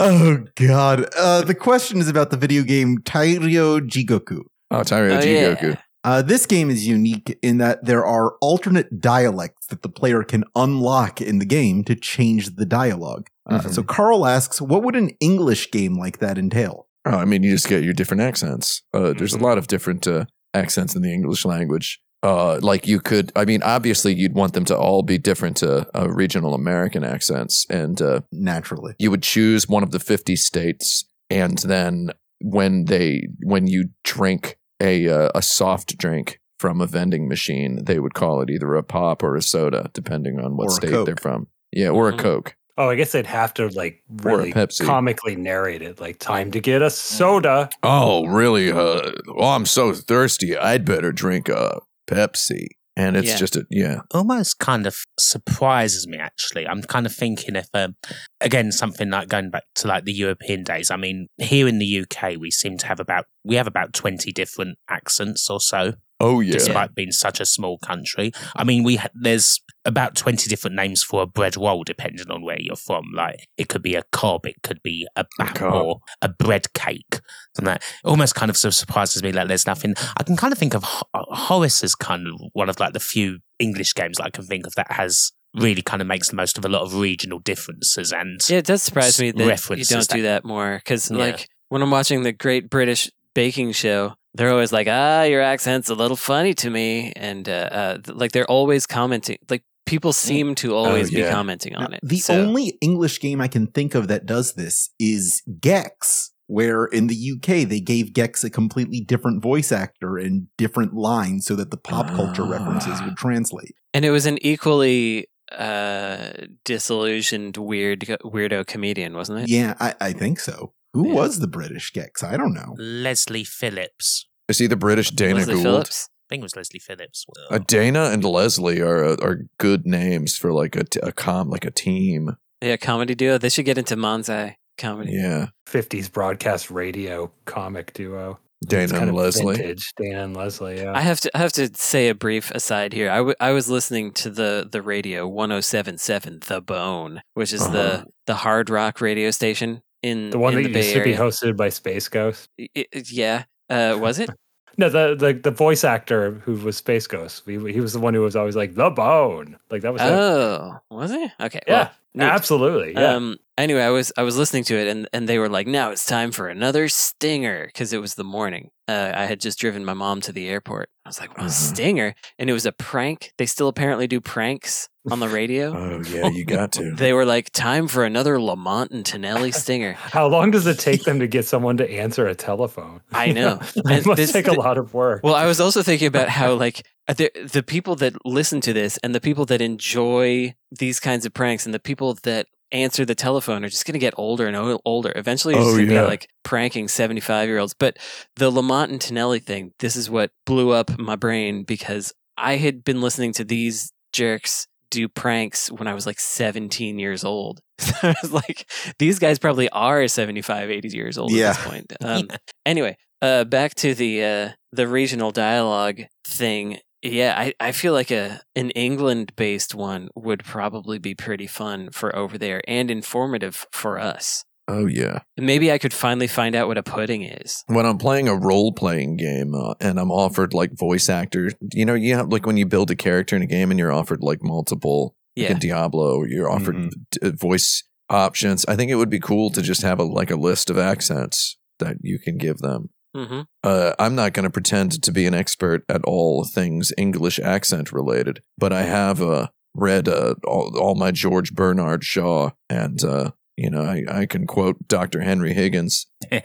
oh God! Uh, the question is about the video game Tairyou Jigoku. Oh, Tairyou Oh, Jigoku. yeah. Uh, this game is unique in that there are alternate dialects that the player can unlock in the game to change the dialogue. Uh, Mhm. So Carl asks, what would an English game like that entail? Oh, I mean, you just get your different accents. Uh, there's a Mm-hmm. lot of different uh, accents in the English language. Uh, like you could, I mean, obviously you'd want them to all be different uh, uh, regional American accents, and uh, Naturally. you would choose one of the 50 states, and then when they when you drink a uh, a soft drink from a vending machine, they would call it either a pop or a soda, depending on what state Coke. they're from. Yeah, or Mhm. a Coke. Oh, I guess they'd have to like really Pepsi. comically narrate it. Like, time to get a soda. Oh, really? Uh, well, I'm so thirsty. I'd better drink a Pepsi. And it's Yeah. just a yeah. almost kind of surprises me actually i'm kind of thinking if um, again something like going back to like the european days i mean here in the uk we seem to have about we have about 20 different accents or so Oh yeah. despite being such a small country i mean we ha- there's about 20 different names for a bread roll depending on where you're from like it could be a cob it could be a bap cob. or a bread cake and that almost kind of sort of surprises me that there's nothing i can kind of think of Ho- uh, horace as kind of one of like the few english games that i can think of that has really kind of makes the most of a lot of regional differences and Yeah, it does surprise me that you references don't do that- that more. Because, Yeah. like, when I'm watching the Great British Baking Show, they're always like, ah, your accent's a little funny to me. And, uh, uh, like, they're always commenting. Like, people seem to always be yeah. commenting on Now, it. The So- only English game I can think of that does this is Gex, where in the UK they gave Gex a completely different voice actor and different lines so that the pop culture references Ah. would translate. And it was an equally uh, disillusioned, weird, weirdo comedian, wasn't it? Yeah, I, I think so. Who Yeah. was the British Gex? I don't know. leslie phillips Is he the British Dana Leslie Gould? Phillips. i think it was leslie phillips Uh, Dana and Leslie are uh, are good names for like a, t- a com like a team. Yeah, comedy duo. They should get into Manzai comedy. Yeah, 50s broadcast radio comic duo. Dana and Leslie. Vintage. Dana and Leslie, yeah. I have to I have to say a brief aside here. I, w- I was listening to the the radio 1077 The Bone, which is Uh-huh. the the hard rock radio station in the one in that the Bay used to be hosted by Space Ghost. I- I- yeah. Uh, was it? No, the, the the voice actor who was Space Ghost. He, he was the one who was always like the bone. Like that was it. oh, was it? Okay. Yeah, well, absolutely. Yeah. Um, Anyway, I was I was listening to it and and they were like, "Now it's time for another stinger" because it was the morning. Uh, I had just driven my mom to the airport. I was like, "Oh, Mhm. stinger!" And it was a prank. They still apparently do pranks on the radio. Oh yeah, you got to. They were like, "Time for another Lamont and Tonelli stinger." How long does it take them to get someone to answer a telephone? I know. it must this- take a lot of work. Well, I was also thinking about how like uh, the the people that listen to this and the people that enjoy these kinds of pranks and the people that answer the telephone are just going to get older and older. Eventually, you're Oh, going to yeah. be like pranking 75 year olds. But the Lamont and Tonelli thing, this is what blew up my brain because I had been listening to these jerks do pranks when I was like 17 years old. So I was like, these guys probably are 75, 80 years old Yeah. at this point. Um, anyway, uh, back to the uh, the regional dialogue thing. Yeah, I, I feel like a an England based one would probably be pretty fun for over there and informative for us. Oh yeah. Maybe I could finally find out what a pudding is. When I'm playing a role playing game uh, and I'm offered like voice actor, you know, you have like when you build a character in a game and you're offered like multiple, like Yeah, in Diablo, you're offered Mhm. d- voice options. I think it would be cool to just have a like a list of accents that you can give them. Hmm Uh, I'm not going to pretend to be an expert at all things English accent related, but I have uh, read uh, all, all my George Bernard Shaw, and uh, you know I, I can quote Dr. Henry Higgins.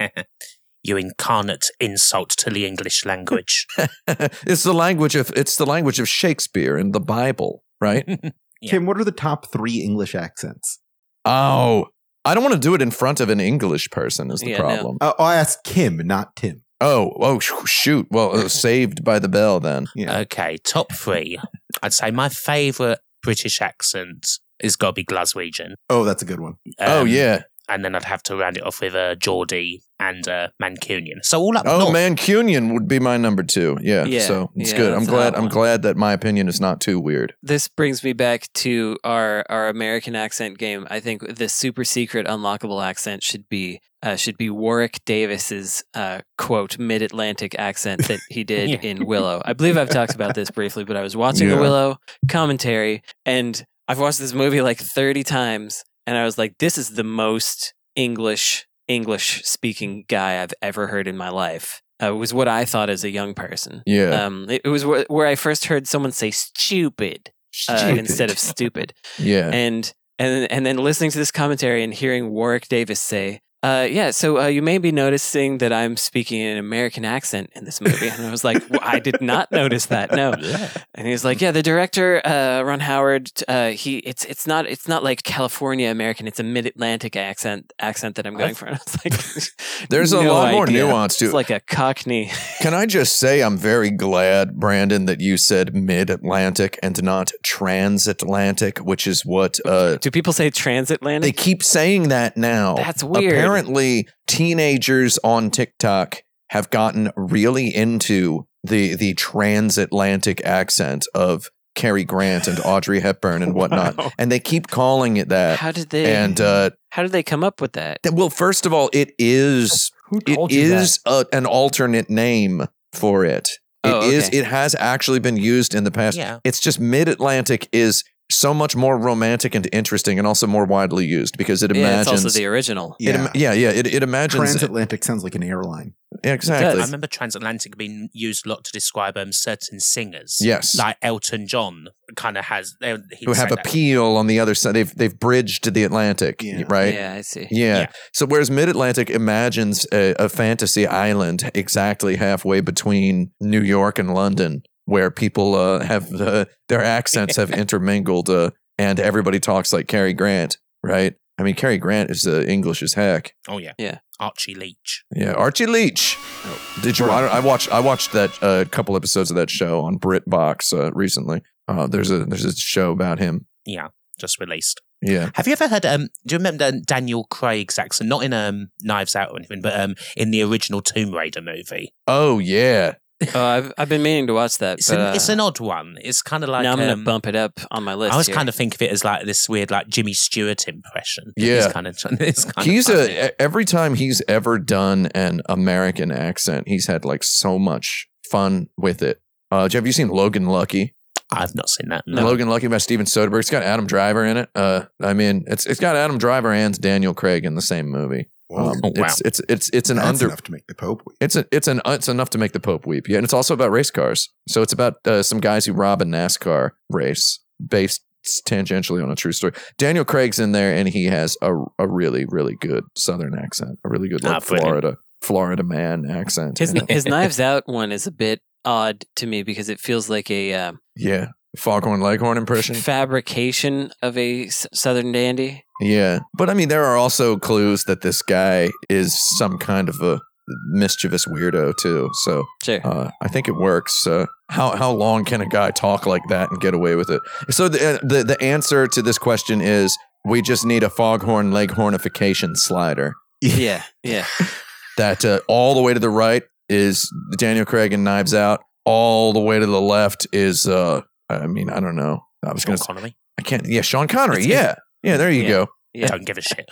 you incarnate insult to the English language. it's the language of it's the language of Shakespeare and the Bible, right? Yeah. Kim, what are the top three English accents? oh, I don't want to do it in front of an English person. Is the Yeah, no. problem? Uh, I asked Kim, not Tim. Oh, oh, sh- shoot! Well, uh, saved by the bell then. Yeah. Okay, top three. I'd say my favourite British accent is got to be Glaswegian. oh, that's a good one. oh Um, yeah. And then I'd have to round it off with uh, Geordie and uh, Mancunian. So all up Oh, north. Mancunian would be my number two. Yeah, Yeah, so it's yeah, good. I'm glad. I'm glad that my opinion is not too weird. This brings me back to our our American accent game. I think the super secret unlockable accent should be uh, should be Warwick Davis's uh, quote mid Atlantic accent that he did Yeah. in Willow. I believe I've talked about this briefly, but I was watching the Willow commentary, and I've watched this movie like thirty times, and I was like, this is the most English English speaking guy I've ever heard in my life. Uh, was what I thought as a young person. Yeah, Um, it, it was where, where I first heard someone say "stupid." uh, Stupid. instead of stupid. yeah. And and and then listening to this commentary and hearing Warwick Davis say, uh, "Yeah, so uh, you may be noticing that I'm speaking in an American accent in this movie." And I was like, well, "I did not notice that. No." And he was like, "Yeah, the director, uh, Ron Howard, uh, he it's it's not it's not like California American. It's a Mid Atlantic accent accent that I'm going for." And I was like, There's a "No lot more nuance to it. It's like a Cockney. Can I just say I'm very glad, Brandon, that you said mid-Atlantic and not transatlantic, which is what uh, Do people say transatlantic? they keep saying that now. That's weird. Apparently, teenagers on TikTok have gotten really into the the transatlantic accent of Cary Grant and Audrey Hepburn and whatnot, Wow. and they keep calling it that. How did they? And uh, how did they come up with that? th- well, first of all, it is Who it told you is a, an alternate name for it. It Oh, is. It has actually been used in the past. Yeah. It's just Mid Atlantic is so much more romantic and interesting, and also more widely used because it Yeah, it's imagines. also the original. it Yeah. im- yeah, yeah. It, it imagines Transatlantic sounds like an airline. exactly. I remember transatlantic being used a lot to describe um, certain singers. Yes, Like Elton John kind of has. they- he'd who have say that. appeal on the other side. They've they've bridged the Atlantic, Yeah. right? Yeah, I see. Yeah. Yeah. So whereas Mid Atlantic imagines a, a fantasy island exactly halfway between New York and London, where people uh, have uh, their accents have intermingled, uh, and everybody talks like Cary Grant, right? I mean, Cary Grant is uh, English as heck. Oh, yeah. Yeah. Archie Leach. Yeah, Archie Leach. Did you? I, I watched. I watched that a uh, couple episodes of that show on BritBox uh, recently. Uh, there's a there's a show about him. Yeah. Just released. Yeah. Have you ever heard? Um, do you remember Daniel Craig's accent? Not in um, Knives Out or anything, but um, in the original Tomb Raider movie. Oh yeah. Oh, I've I've been meaning to watch that. It's but, an it's uh, an odd one. It's kind of like now I'm gonna um, bump it up on my list. I was here. kind of think of it as like this weird like Jimmy Stewart impression. Yeah. He's kind of. It's kind he's of funny. a every time he's ever done an American accent, he's had like so much fun with it. Uh, have you seen Logan Lucky? I've not seen that. No. No. Logan Lucky by Steven Soderbergh. It's got Adam Driver in it. Uh, I mean, it's it's got Adam Driver and Daniel Craig in the same movie. Whoa. Um, Oh, wow. It's it's it's it's an That's under. enough to make the Pope weep. It's a, it's an it's enough to make the Pope weep. Yeah, and it's also about race cars. So it's about uh, some guys who rob a NASCAR race based tangentially on a true story. Daniel Craig's in there, and he has a a really really good Southern accent, a really good like Ah, brilliant. Florida Florida man accent. His And, his Knives Out one is a bit odd to me because it feels like a uh, yeah, Foghorn Leghorn impression. fabrication of a s- Southern dandy. Yeah, but I mean, there are also clues that this guy is some kind of a mischievous weirdo too. So Sure. uh, I think it works. Uh, how how long can a guy talk like that and get away with it? So the uh, the the answer to this question is we just need a foghorn leghornification slider. yeah, yeah. That uh, all the way to the right is Daniel Craig and Knives Out. All the way to the left is uh, I mean, I don't know. I was Sean gonna. Connery. I can't. Yeah, Sean Connery. It's- Yeah, yeah. There you Yeah. go. Yeah. Don't give a shit.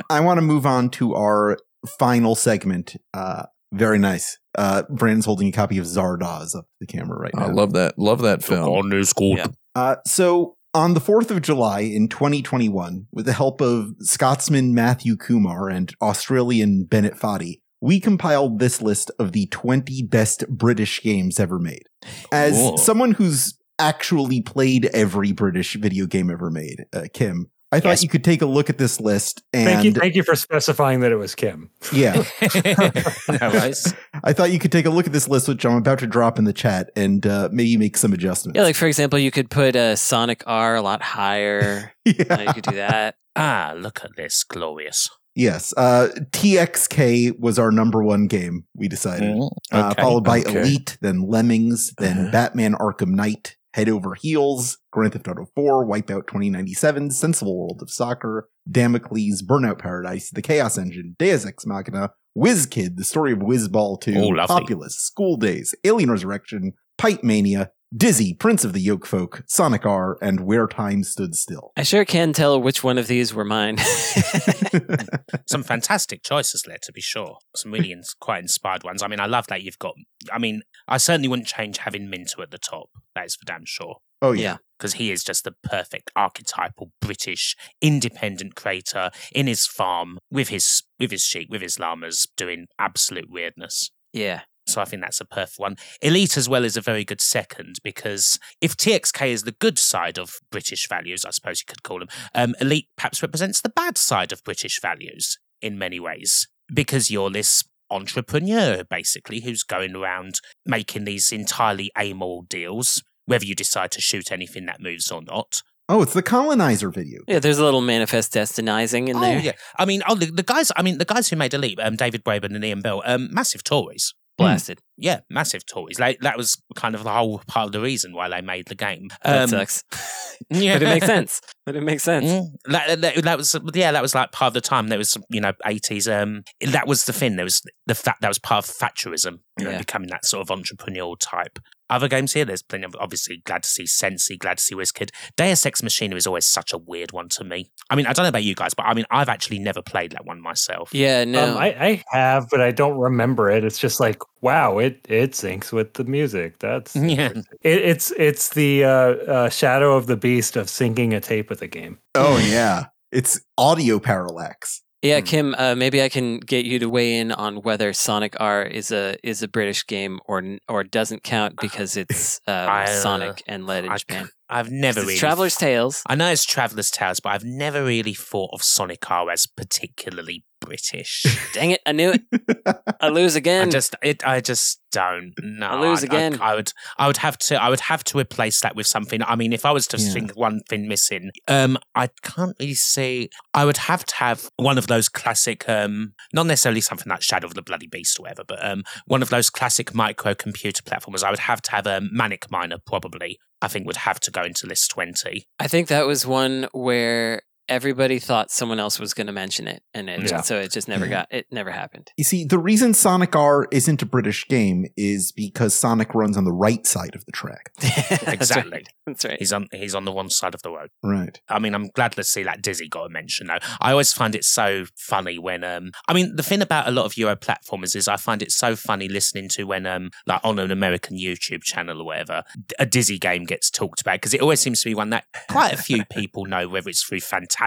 I want to move on to our final segment. Uh, very nice. Uh, Brandon's holding a copy of Zardoz up to the camera right now. I love that. Love that film. On is good. Yeah. Uh, so on the 4th of July in 2021, with the help of Scotsman Matthew Kumar and Australian Bennett Foddy, we compiled this list of the 20 best British games ever made. As Whoa. someone who's actually played every British video game ever made, uh, Kim, I thought Yes. you could take a look at this list and Thank you, thank you for specifying that it was Kim. yeah, no worries. I thought you could take a look at this list, which I'm about to drop in the chat, and uh, maybe make some adjustments. Yeah, like for example, you could put a Sonic R a lot higher. Yeah. Uh, you could do that. Ah, look at this. Glorious. Yes. Uh, TXK was our number one game, we decided. Mm, Uh, followed by okay. Elite, then Lemmings, then Uh-huh. Batman Arkham Knight, Head Over Heels, Grand Theft Auto 4, Wipeout 2097, Sensible World of Soccer, Damocles, Burnout Paradise, The Chaos Engine, Deus Ex Machina, Whiz Kid, The Story of Whiz Ball 2, Oh. Populous, School Days, Alien Resurrection, Pipe Mania, Dizzy, Prince of the Yoke Folk, Sonic R, and Where Time Stood Still. I sure can tell which one of these were mine. Some fantastic choices there, to be sure. Some really ins- quite inspired ones. I mean, I love that you've got. I mean, I certainly wouldn't change having Minter at the top. That is for damn sure. oh, yeah. Yeah. Because he is just the perfect archetypal British independent creator in his farm with his with his sheep, with his llamas, doing absolute weirdness. yeah. So I think that's a perfect one. Elite as well is a very good second because if TXK is the good side of British values, I suppose you could call them, um, Elite perhaps represents the bad side of British values in many ways because you're this entrepreneur basically who's going around making these entirely amoral deals, whether you decide to shoot anything that moves or not. Oh, it's the Colonizer video. Yeah, there's a little manifest destinizing in oh there. yeah, I mean, oh, the, the guys, I mean, the guys who made Elite, um, David Braben and Ian Bell, um, massive Tories. Blasted. Yeah, massive toys. Like, that was kind of the whole part of the reason why they made the game. That Um, sucks. Yeah, but it makes sense. But it makes sense. Mm, that, that, that was yeah, that was like part of the time. There was you know eighties. Um, that was the thing. There was the fact that was part of Thatcherism. You know, Yeah. becoming that sort of entrepreneurial type. Other games here, there's plenty of obviously glad to see Sensi, glad to see WizKid. Deus Ex Machina is always such a weird one to me. I mean, I don't know about you guys, but I mean, I've actually never played that one myself. Yeah, no. Um, I, I have, but I don't remember it. It's just like, wow, it it syncs with the music. That's Yeah. It, it's it's the uh, uh, shadow of the beast of syncing a tape with a game. Oh, yeah. It's audio parallax. Yeah, Hmm. Kim, uh, maybe I can get you to weigh in on whether Sonic R is a is a British game or or doesn't count because it's uh, I, uh, Sonic and led in I, Japan. I've never It's really Traveller's Tales. I know it's Traveller's Tales, but I've never really thought of Sonic R as particularly British. Dang it, I knew it. I lose again. I just, it, I just don't know. I lose again. I, would, I would have to, I would have to replace that with something. I mean, if I was to Yeah. think one thing missing, um, I can't really see. I would have to have one of those classic, um, not necessarily something like Shadow of the Bloody Beast or whatever, but um, one of those classic microcomputer platformers. I would have to have a um, Manic Miner probably. I think would have to go into list twenty. I think that was one where everybody thought someone else was going to mention it, and it, Yeah. so it just never Yeah. got it. Never happened. You see, the reason Sonic R isn't a British game is because Sonic runs on the right side of the track. That's right. Exactly. That's right. He's on he's on the one side of the road. Right. I mean, I'm glad to see that Dizzy got a mention though. I always find it so funny when um I mean the thing about a lot of Euro platformers is I find it so funny listening to when um like on an American YouTube channel or whatever a Dizzy game gets talked about because it always seems to be one that quite a few people know whether it's through fantastic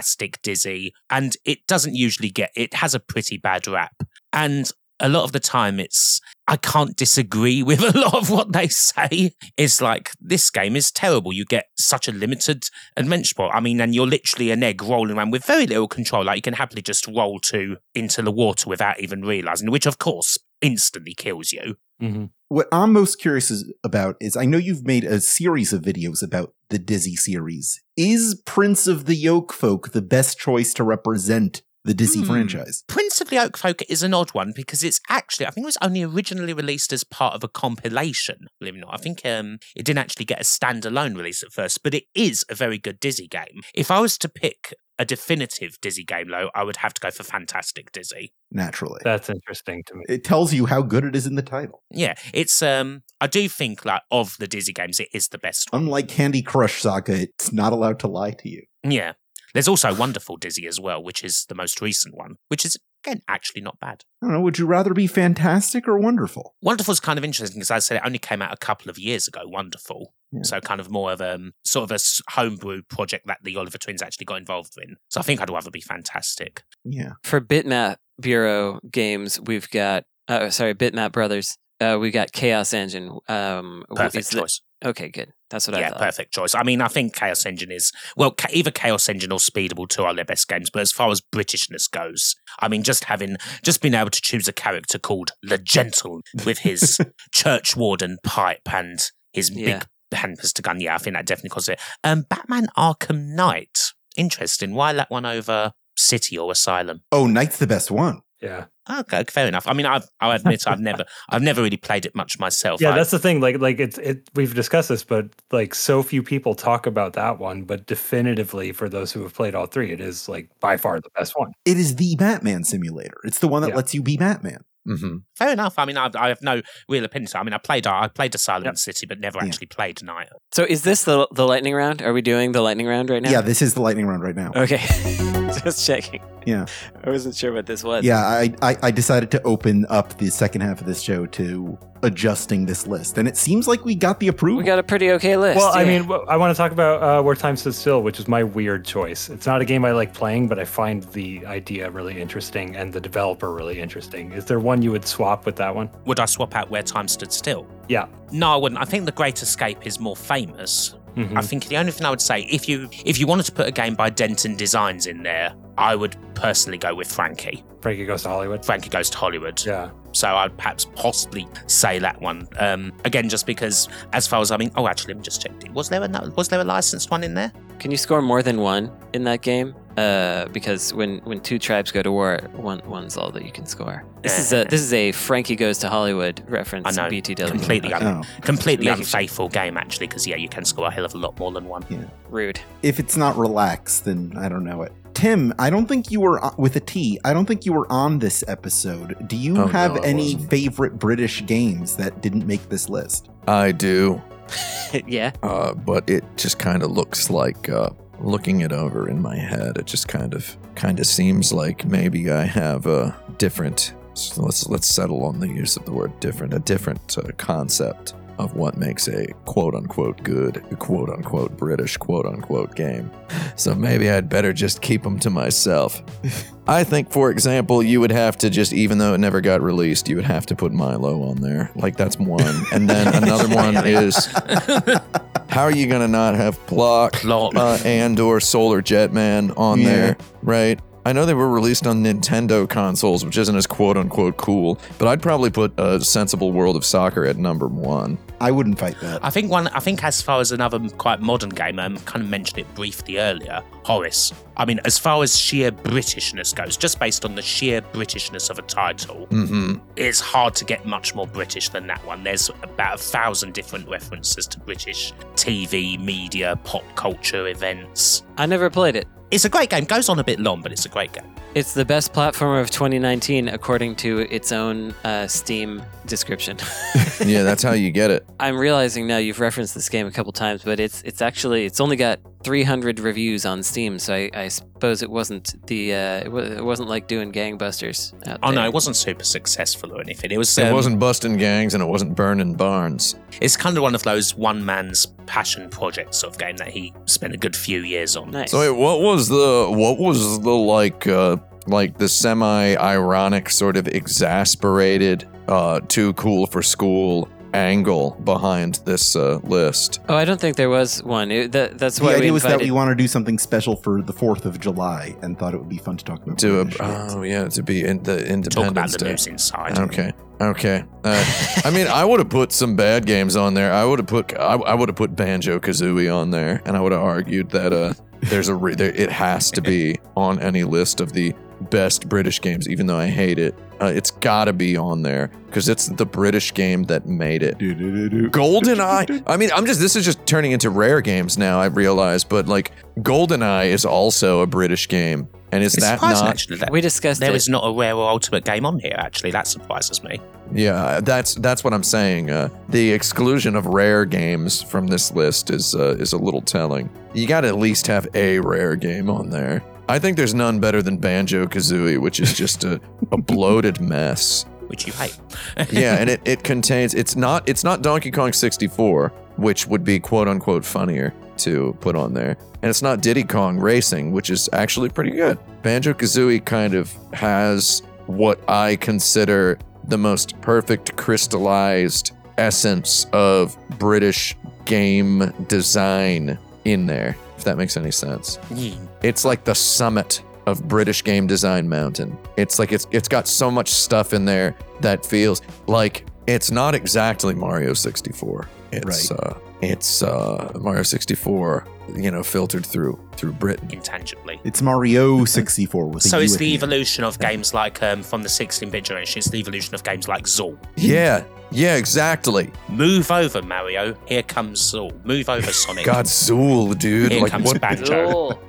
Dizzy and it doesn't usually get it has a pretty bad rap and a lot of the time it's I can't disagree with a lot of what they say. It's like this game is terrible. You get such a limited adventure spot. I mean, and you're literally an egg rolling around with very little control. Like you can happily just roll to into the water without even realizing, which of course instantly kills you. Hmm What I'm most curious is- about is I know you've made a series of videos about the Dizzy series. Is Prince of the Yolkfolk the best choice to represent the Dizzy Hmm. franchise? Prince of the Yolkfolk is an odd one because it's actually, I think it was only originally released as part of a compilation, believe it or not. I think um, it didn't actually get a standalone release at first, but it is a very good Dizzy game. If I was to pick a definitive Dizzy game, though, I would have to go for Fantastic Dizzy. Naturally. That's interesting to me. It tells you how good it is in the title. Yeah, it's, um, I do think, like, of the Dizzy games, it is the best one. Unlike Candy Crush Saga, it's not allowed to lie to you. Yeah. There's also Wonderful Dizzy as well, which is the most recent one, which is, again, actually not bad. I don't know, would you rather be fantastic or wonderful? Wonderful's kind of interesting because I said it only came out a couple of years ago. Wonderful, Yeah. so kind of more of a sort of a homebrew project that the Oliver twins actually got involved in. So I think I'd rather be fantastic. Yeah. For Bitmap Bureau games, we've got uh, sorry, Bitmap Brothers. Uh, we got Chaos Engine. Um, Perfect is the- choice. okay, good. That's what I yeah, thought. perfect choice. I mean, I think Chaos Engine is well, ca- either Chaos Engine or Speedball Two are their best games. But as far as Britishness goes, I mean, just having just being able to choose a character called the Gentle with his church warden pipe and his Yeah. big hand pistol gun. Yeah, I think that definitely causes it. Um, Batman Arkham Knight. Interesting. Why that one over City or Asylum? Oh, Knight's the best one. Yeah. Okay, fair enough. I mean, I've, I admit I've never, I've never really played it much myself. Yeah, I- that's the thing. Like, like it's it. We've discussed this, but like, so few people talk about that one. But definitively, for those who have played all three, it is like by far the best one. It is the Batman simulator. It's the one that Yeah. lets you be Batman. Hmm Fair enough. I mean, I, I have no real opinion. I mean, I played I played Asylum Yep. City, but never Yeah. actually played Knight. So is this the the lightning round? Are we doing the lightning round right now? Yeah, this is the lightning round right now. Okay. Just checking. Yeah. I wasn't sure what this was. Yeah, I, I I decided to open up the second half of this show to adjusting this list, and it seems like we got the approval. We got a pretty okay list. Well, I mean, I want to talk about uh, Where Time Stood Still, which is my weird choice. It's not a game I like playing, but I find the idea really interesting and the developer really interesting. Is there one you would swap with that one? Would I swap out Where Time Stood Still? Yeah. No, I wouldn't. I think The Great Escape is more famous. Mhm. I think the only thing I would say, if you if you wanted to put a game by Denton Designs in there, I would personally go with Frankie. Frankie Goes to Hollywood. Frankie Goes to Hollywood. Yeah. So I'd perhaps possibly say that one. Um, again, just because, as far as I mean, oh, actually, let me just check. Was there a was there a licensed one in there? Can you score more than one in that game? Uh, because when when two tribes go to war, one one's all that you can score. This is a this is a Frankie goes to Hollywood reference. I know, BTW. completely Okay. un- Oh. Completely unfaithful game, actually, because yeah, you can score a hell of a lot more than one. Yeah. Rude. If it's not relaxed, then I don't know it. Tim, I don't think you were on, with a T. I don't think you were on this episode. Do you Oh, have no, any wasn't. favorite British games that didn't make this list? I do, yeah. uh, but it just kind of looks like uh, looking it over in my head. It just kind of kind of seems like maybe I have a different. So let's let's settle on the use of the word different. A different uh, concept of what makes a quote unquote good, quote unquote British, quote unquote game. So maybe I'd better just keep them to myself. I think, for example, you would have to just, even though it never got released, you would have to put Milo on there. Like that's one, and then another one is how are you gonna not have Block Plot. uh, and or Solar Jetman on Yeah. there, right? I know they were released on Nintendo consoles, which isn't as quote unquote cool, but I'd probably put a sensible World of Soccer at number one. I wouldn't fight that. I think one. I think as far as another quite modern game, I um, kind of mentioned it briefly earlier. Horace. I mean, as far as sheer Britishness goes, just based on the sheer Britishness of a title, hmm it's hard to get much more British than that one. There's about a thousand different references to British TV, media, pop culture events. I never played it. It's a great game. Goes on a bit long, but it's a great game. It's the best platformer of 2019 according to its own uh, Steam description. yeah, that's how you get it. I'm realizing now you've referenced this game a couple times, but it's it's actually it's only got 300 reviews on Steam, so I, I suppose it wasn't the uh, it, wa- it wasn't like doing gangbusters. Out Oh no, it wasn't super successful or anything. It was. It um, wasn't busting gangs and it wasn't burning barns. It's kind of one of those one man's passion project sort of game that he spent a good few years on. Nice. So wait, what was the what was the like uh like the semi ironic sort of exasperated uh too cool for school angle behind this uh list? Oh, I don't think there was one. It, that, that's The why we idea was that we want to do something special for the 4th of July and thought it would be fun to talk about. To a, British oh yeah, to be in the Talk about Independence the Day. news inside. Okay. Okay. Uh, I mean, I would have put some bad games on there. I would have put I, I would have put Banjo Kazooie on there, and I would have argued that uh, there's a re- there, it has to be on any list of the best British games, even though I hate it. Uh, it's got to be on there because it's the British game that made it. GoldenEye. I mean, I'm just this is just turning into rare games now. I realize, but like GoldenEye is also a British game, and is It's that not? actually that we discussed there it. is not a rare or ultimate game on here. Actually, that surprises me. Yeah, that's that's what I'm saying. Uh, the exclusion of rare games from this list is uh, is a little telling. You got to at least have a rare game on there. I think there's none better than Banjo Kazooie, which is just a, a bloated mess. Which you hate. Yeah, and it, it contains it's not it's not Donkey Kong 64, which would be quote unquote funnier to put on there. And it's not Diddy Kong Racing, which is actually pretty good. Banjo Kazooie kind of has what I consider the most perfect crystallized essence of British game design in there, if that makes any sense. Yeah. It's like the summit of British game design mountain. It's like it's it's got so much stuff in there that feels like it's not exactly Mario 64. It's Right. uh it's uh Mario 64, you know, filtered through through Britain. Intangibly. It's Mario 64 with So U it's the evolution of games like um, from the 16-bit generation. It's the evolution of games like Zool. Yeah. Yeah, exactly. Move over, Mario. Here comes Zool. Move over, Sonic. God Zool, dude. Here like comes what Banjo.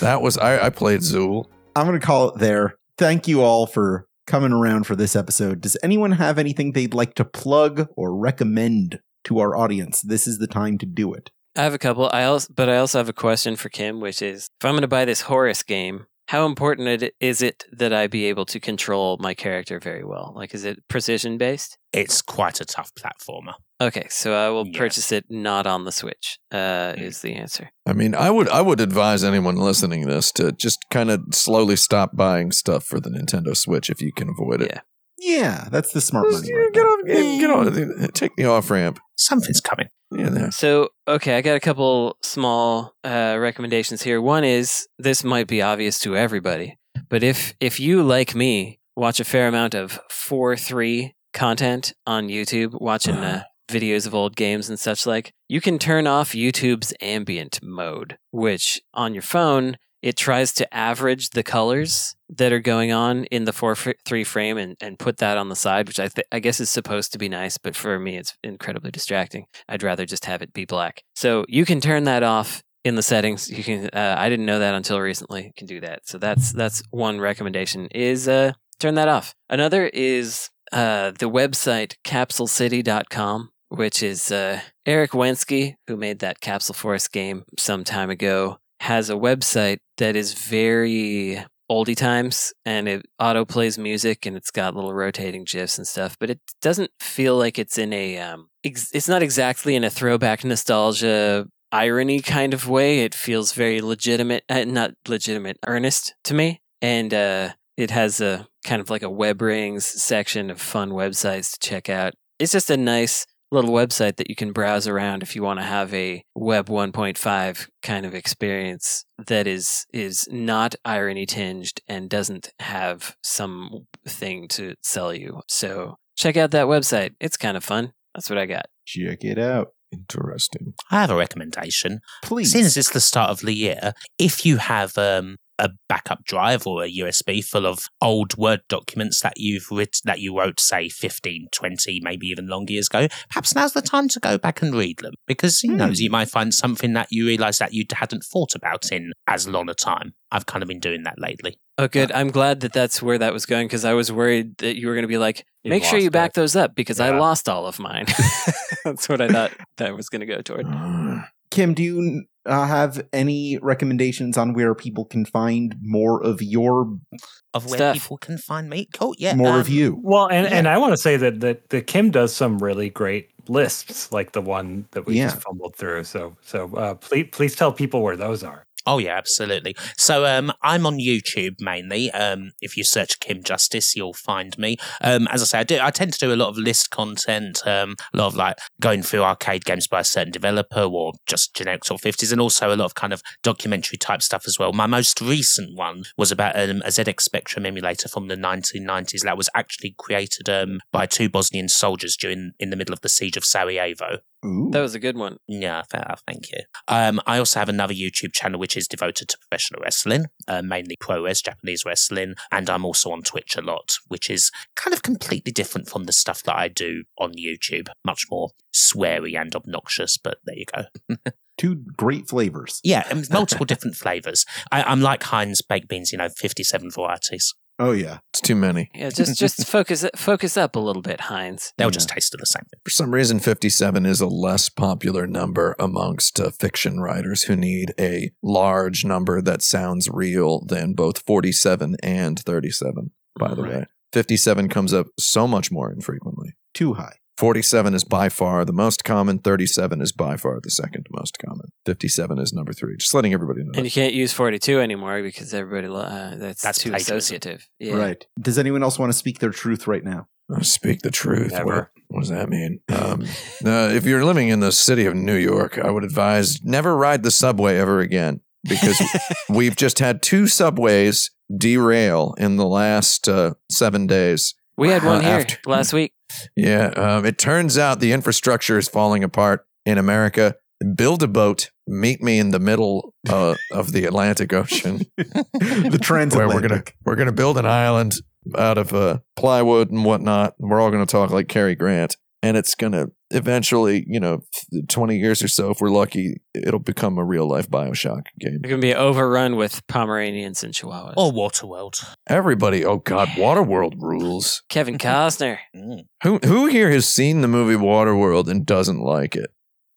That was I, I played Zool. I'm going to call it there. Thank you all for coming around for this episode. Does anyone have anything they'd like to plug or recommend to our audience? This is the time to do it. I have a couple. I also, but I also have a question for Kim, which is: if I'm going to buy this Horace game, how important it, is it that I be able to control my character very well? Like, is it precision based? It's quite a tough platformer. Okay, so I will Yes. purchase it not on the Switch. Uh, Mm. Is the answer? I mean, I would I would advise anyone listening to this to just kind of slowly stop buying stuff for the Nintendo Switch if you can avoid it. Yeah. Yeah, that's the smart Just, money. you know, right get there. off, get, get off, take the off ramp. Something's coming. Yeah, there. So, okay, I got a couple small uh, recommendations here. One is this might be obvious to everybody, but if if you like me watch a fair amount of four three content on YouTube, watching uh, videos of old games and such like, you can turn off YouTube's ambient mode, which on your phone it tries to average the colors that are going on in the 4 3 frame and, and put that on the side, which I, th- I guess is supposed to be nice, but for me it's incredibly distracting. I'd rather just have it be black. So you can turn that off in the settings. You can. Uh, I didn't know that until recently. You can do that. So that's that's one recommendation. Is uh, turn that off. Another is uh, the website capsulecity.com, which is uh, Eric Wensky, who made that Capsule Forest game some time ago, has a website that is very oldie times and it auto plays music and it's got little rotating gifs and stuff but it doesn't feel like it's in a um ex- it's not exactly in a throwback nostalgia irony kind of way. It feels very legitimate uh, not legitimate earnest to me. And uh it has a kind of like a web rings section of fun websites to check out. It's just a nice little website that you can browse around if you want to have a web 1.5 kind of experience that is is not irony tinged and doesn't have some thing to sell you so check out that website it's kind of fun that's what i got Check it out. Interesting. I have a recommendation. Please. Since it's the start of the year, if you have um, a backup drive or a USB full of old Word documents that you've writ- that you wrote, say, 15, 20, maybe even longer years ago, perhaps now's the time to go back and read them because who hmm. knows, you might find something that you realize that you hadn't thought about in as long a time. I've kind of been doing that lately. Oh, good. I'm glad that that's where that was going because I was worried that you were going to be like, You make sure you back it. those up because I lost all of mine. that's what I thought that was going to go toward. Kim, do you uh, have any recommendations on where people can find more of your Of where Stuff. people can find me. Cool. Yeah. more um, of you? Well, and, Yeah. and I want to say that, that that Kim does some really great lists, like the one that we Yeah. just fumbled through. So so uh, please please tell people where those are. Oh yeah, absolutely. So um, I'm on YouTube mainly. Um, if you search Kim Justice, you'll find me. Um, as I say, I do. I tend to do a lot of list content, um, a lot of like going through arcade games by a certain developer or just generic of fifties, and also a lot of kind of documentary type stuff as well. My most recent one was about um, a ZX Spectrum emulator from the 1990s that was actually created um, by two Bosnian soldiers during in the middle of the siege of Sarajevo. Ooh. That was a good one. Yeah, fair. Thank you. Um, I also have another YouTube channel which is devoted to professional wrestling, uh, mainly puroresu, Japanese wrestling, and I'm also on Twitch a lot, which is kind of completely different from the stuff that I do on YouTube. Much more sweary and obnoxious, but there you go. Two great flavors. Yeah, and multiple different flavors. I, I'm like Heinz baked beans, you know, 57 varieties. Oh yeah. it's too many. Yeah, just just focus focus up a little bit, Heinz. They'll Yeah. just taste of the same. For some reason, 57 is a less popular number amongst uh, fiction writers who need a large number that sounds real than both 47 and 37, by the Right. way. 57 comes up so much more infrequently. Too high. 47 is by far the most common. 37 is by far the second most common. 57 is number three. Just letting everybody know. And you can't use 42 anymore because everybody lo- uh, that's, That's too plagiarism. associative. Yeah. Right. Does anyone else want to speak their truth right now? Oh, Speak the truth. Never. What, what does that mean? Um, uh, if you're living in the city of New York, I would advise never ride the subway ever again because we've just had two subways derail in the last uh, seven days. We had one Uh, here after- last week. Yeah, um, it turns out the infrastructure is falling apart in America. Build a boat, meet me in the middle uh, of the Atlantic Ocean, the transatlantic. where we're gonna we're gonna build an island out of uh, plywood and whatnot. We're all gonna talk like Cary Grant, and it's gonna eventually, you know, twenty years or so, if we're lucky, it'll become a real life Bioshock game. They're going to be overrun with Pomeranians and Chihuahuas. Or Waterworld. Everybody, oh god, Waterworld rules. Kevin Costner. Mm. Who who here has seen the movie Waterworld and doesn't like it?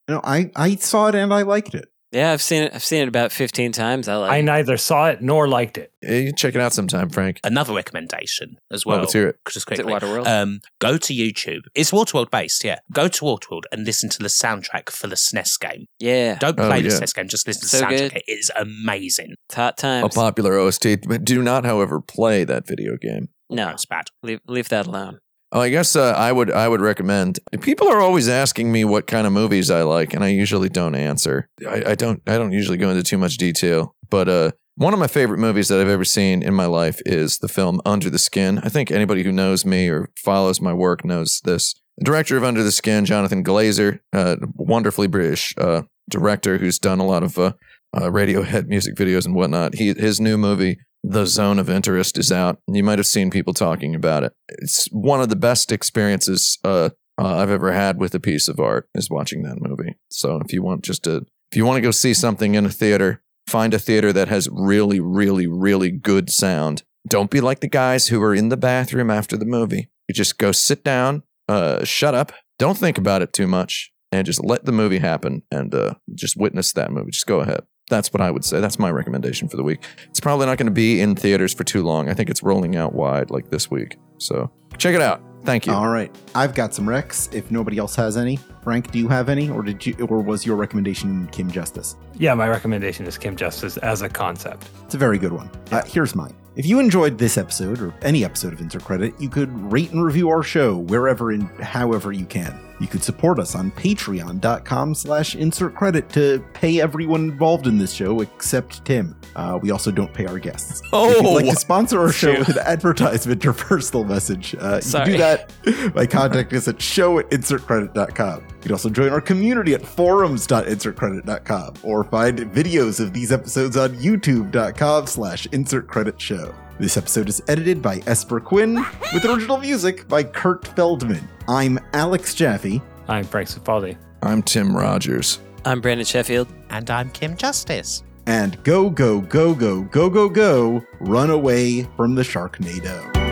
No, I I saw it and I liked it. Yeah, I've seen it. I've seen it about 15 times. I like I it. neither saw it nor liked it. Eh, you check it out sometime, Frank. Another recommendation as Well, well. let's hear it. Just Is it. Waterworld? Um, go to YouTube. It's Waterworld based, yeah. Go to Waterworld and listen to the soundtrack for the SNES game. yeah. Don't Oh, play the yeah. SNES game, just listen to So the soundtrack. good. It is amazing. It's hot A popular OST. But do not, however, play that video game. no, it's bad. leave, leave that alone. Oh, I guess uh, I would I would recommend. People are always asking me what kind of movies I like, and I usually don't answer. I, I don't I don't usually go into too much detail. But uh, one of my favorite movies that I've ever seen in my life is the film Under the Skin. I think anybody who knows me or follows my work knows this. The director of Under the Skin, Jonathan Glazer, uh, wonderfully British uh, director who's done a lot of uh, uh, Radiohead music videos and whatnot. He his new movie the Zone of Interest is out. You might have seen people talking about it. It's one of the best experiences uh, uh, I've ever had with a piece of art is watching that movie. So if you want just to, if you want to go see something in a theater, find a theater that has really, really, really good sound. Don't be like the guys who are in the bathroom after the movie. You just go sit down, uh, shut up, don't think about it too much, and just let the movie happen and uh, just witness that movie. Just go ahead. That's what I would say. That's my recommendation for the week. It's probably not going to be in theaters for too long. I think it's rolling out wide like this week. So check it out. Thank you. All right. I've got some recs. If nobody else has any, Frank, do you have any, or did you, or was your recommendation Kim Justice? Yeah, my recommendation is Kim Justice as a concept. It's a very good one. Uh, here's mine. If you enjoyed this episode or any episode of Insert Credit, you could rate and review our show wherever and however you can. You could support us on patreon.com slash insert credit to pay everyone involved in this show except Tim. Uh, we also don't pay our guests. Oh, if you'd like to sponsor our show with an advertisement or personal message, uh, you can do that by contacting us at show at insertcredit.com. You can also join our community at forums.insertcredit.com or find videos of these episodes on youtube.com slash insertcreditshow. This episode is edited by Esper Quinn with original music by Kurt Feldman. I'm Alex Jaffe. I'm Frank Cifaldi. I'm Tim Rogers. I'm Brandon Sheffield. And I'm Kim Justice. And go, go, go, go, go, go, go, run away from the Sharknado.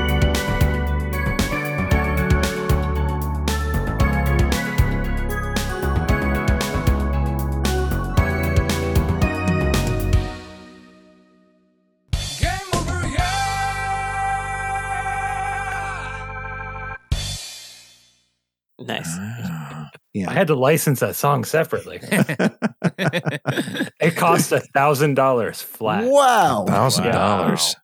Nice. Ah, yeah. I had to license that song separately. it cost a thousand dollars flat. Wow. Thousand Wow. dollars.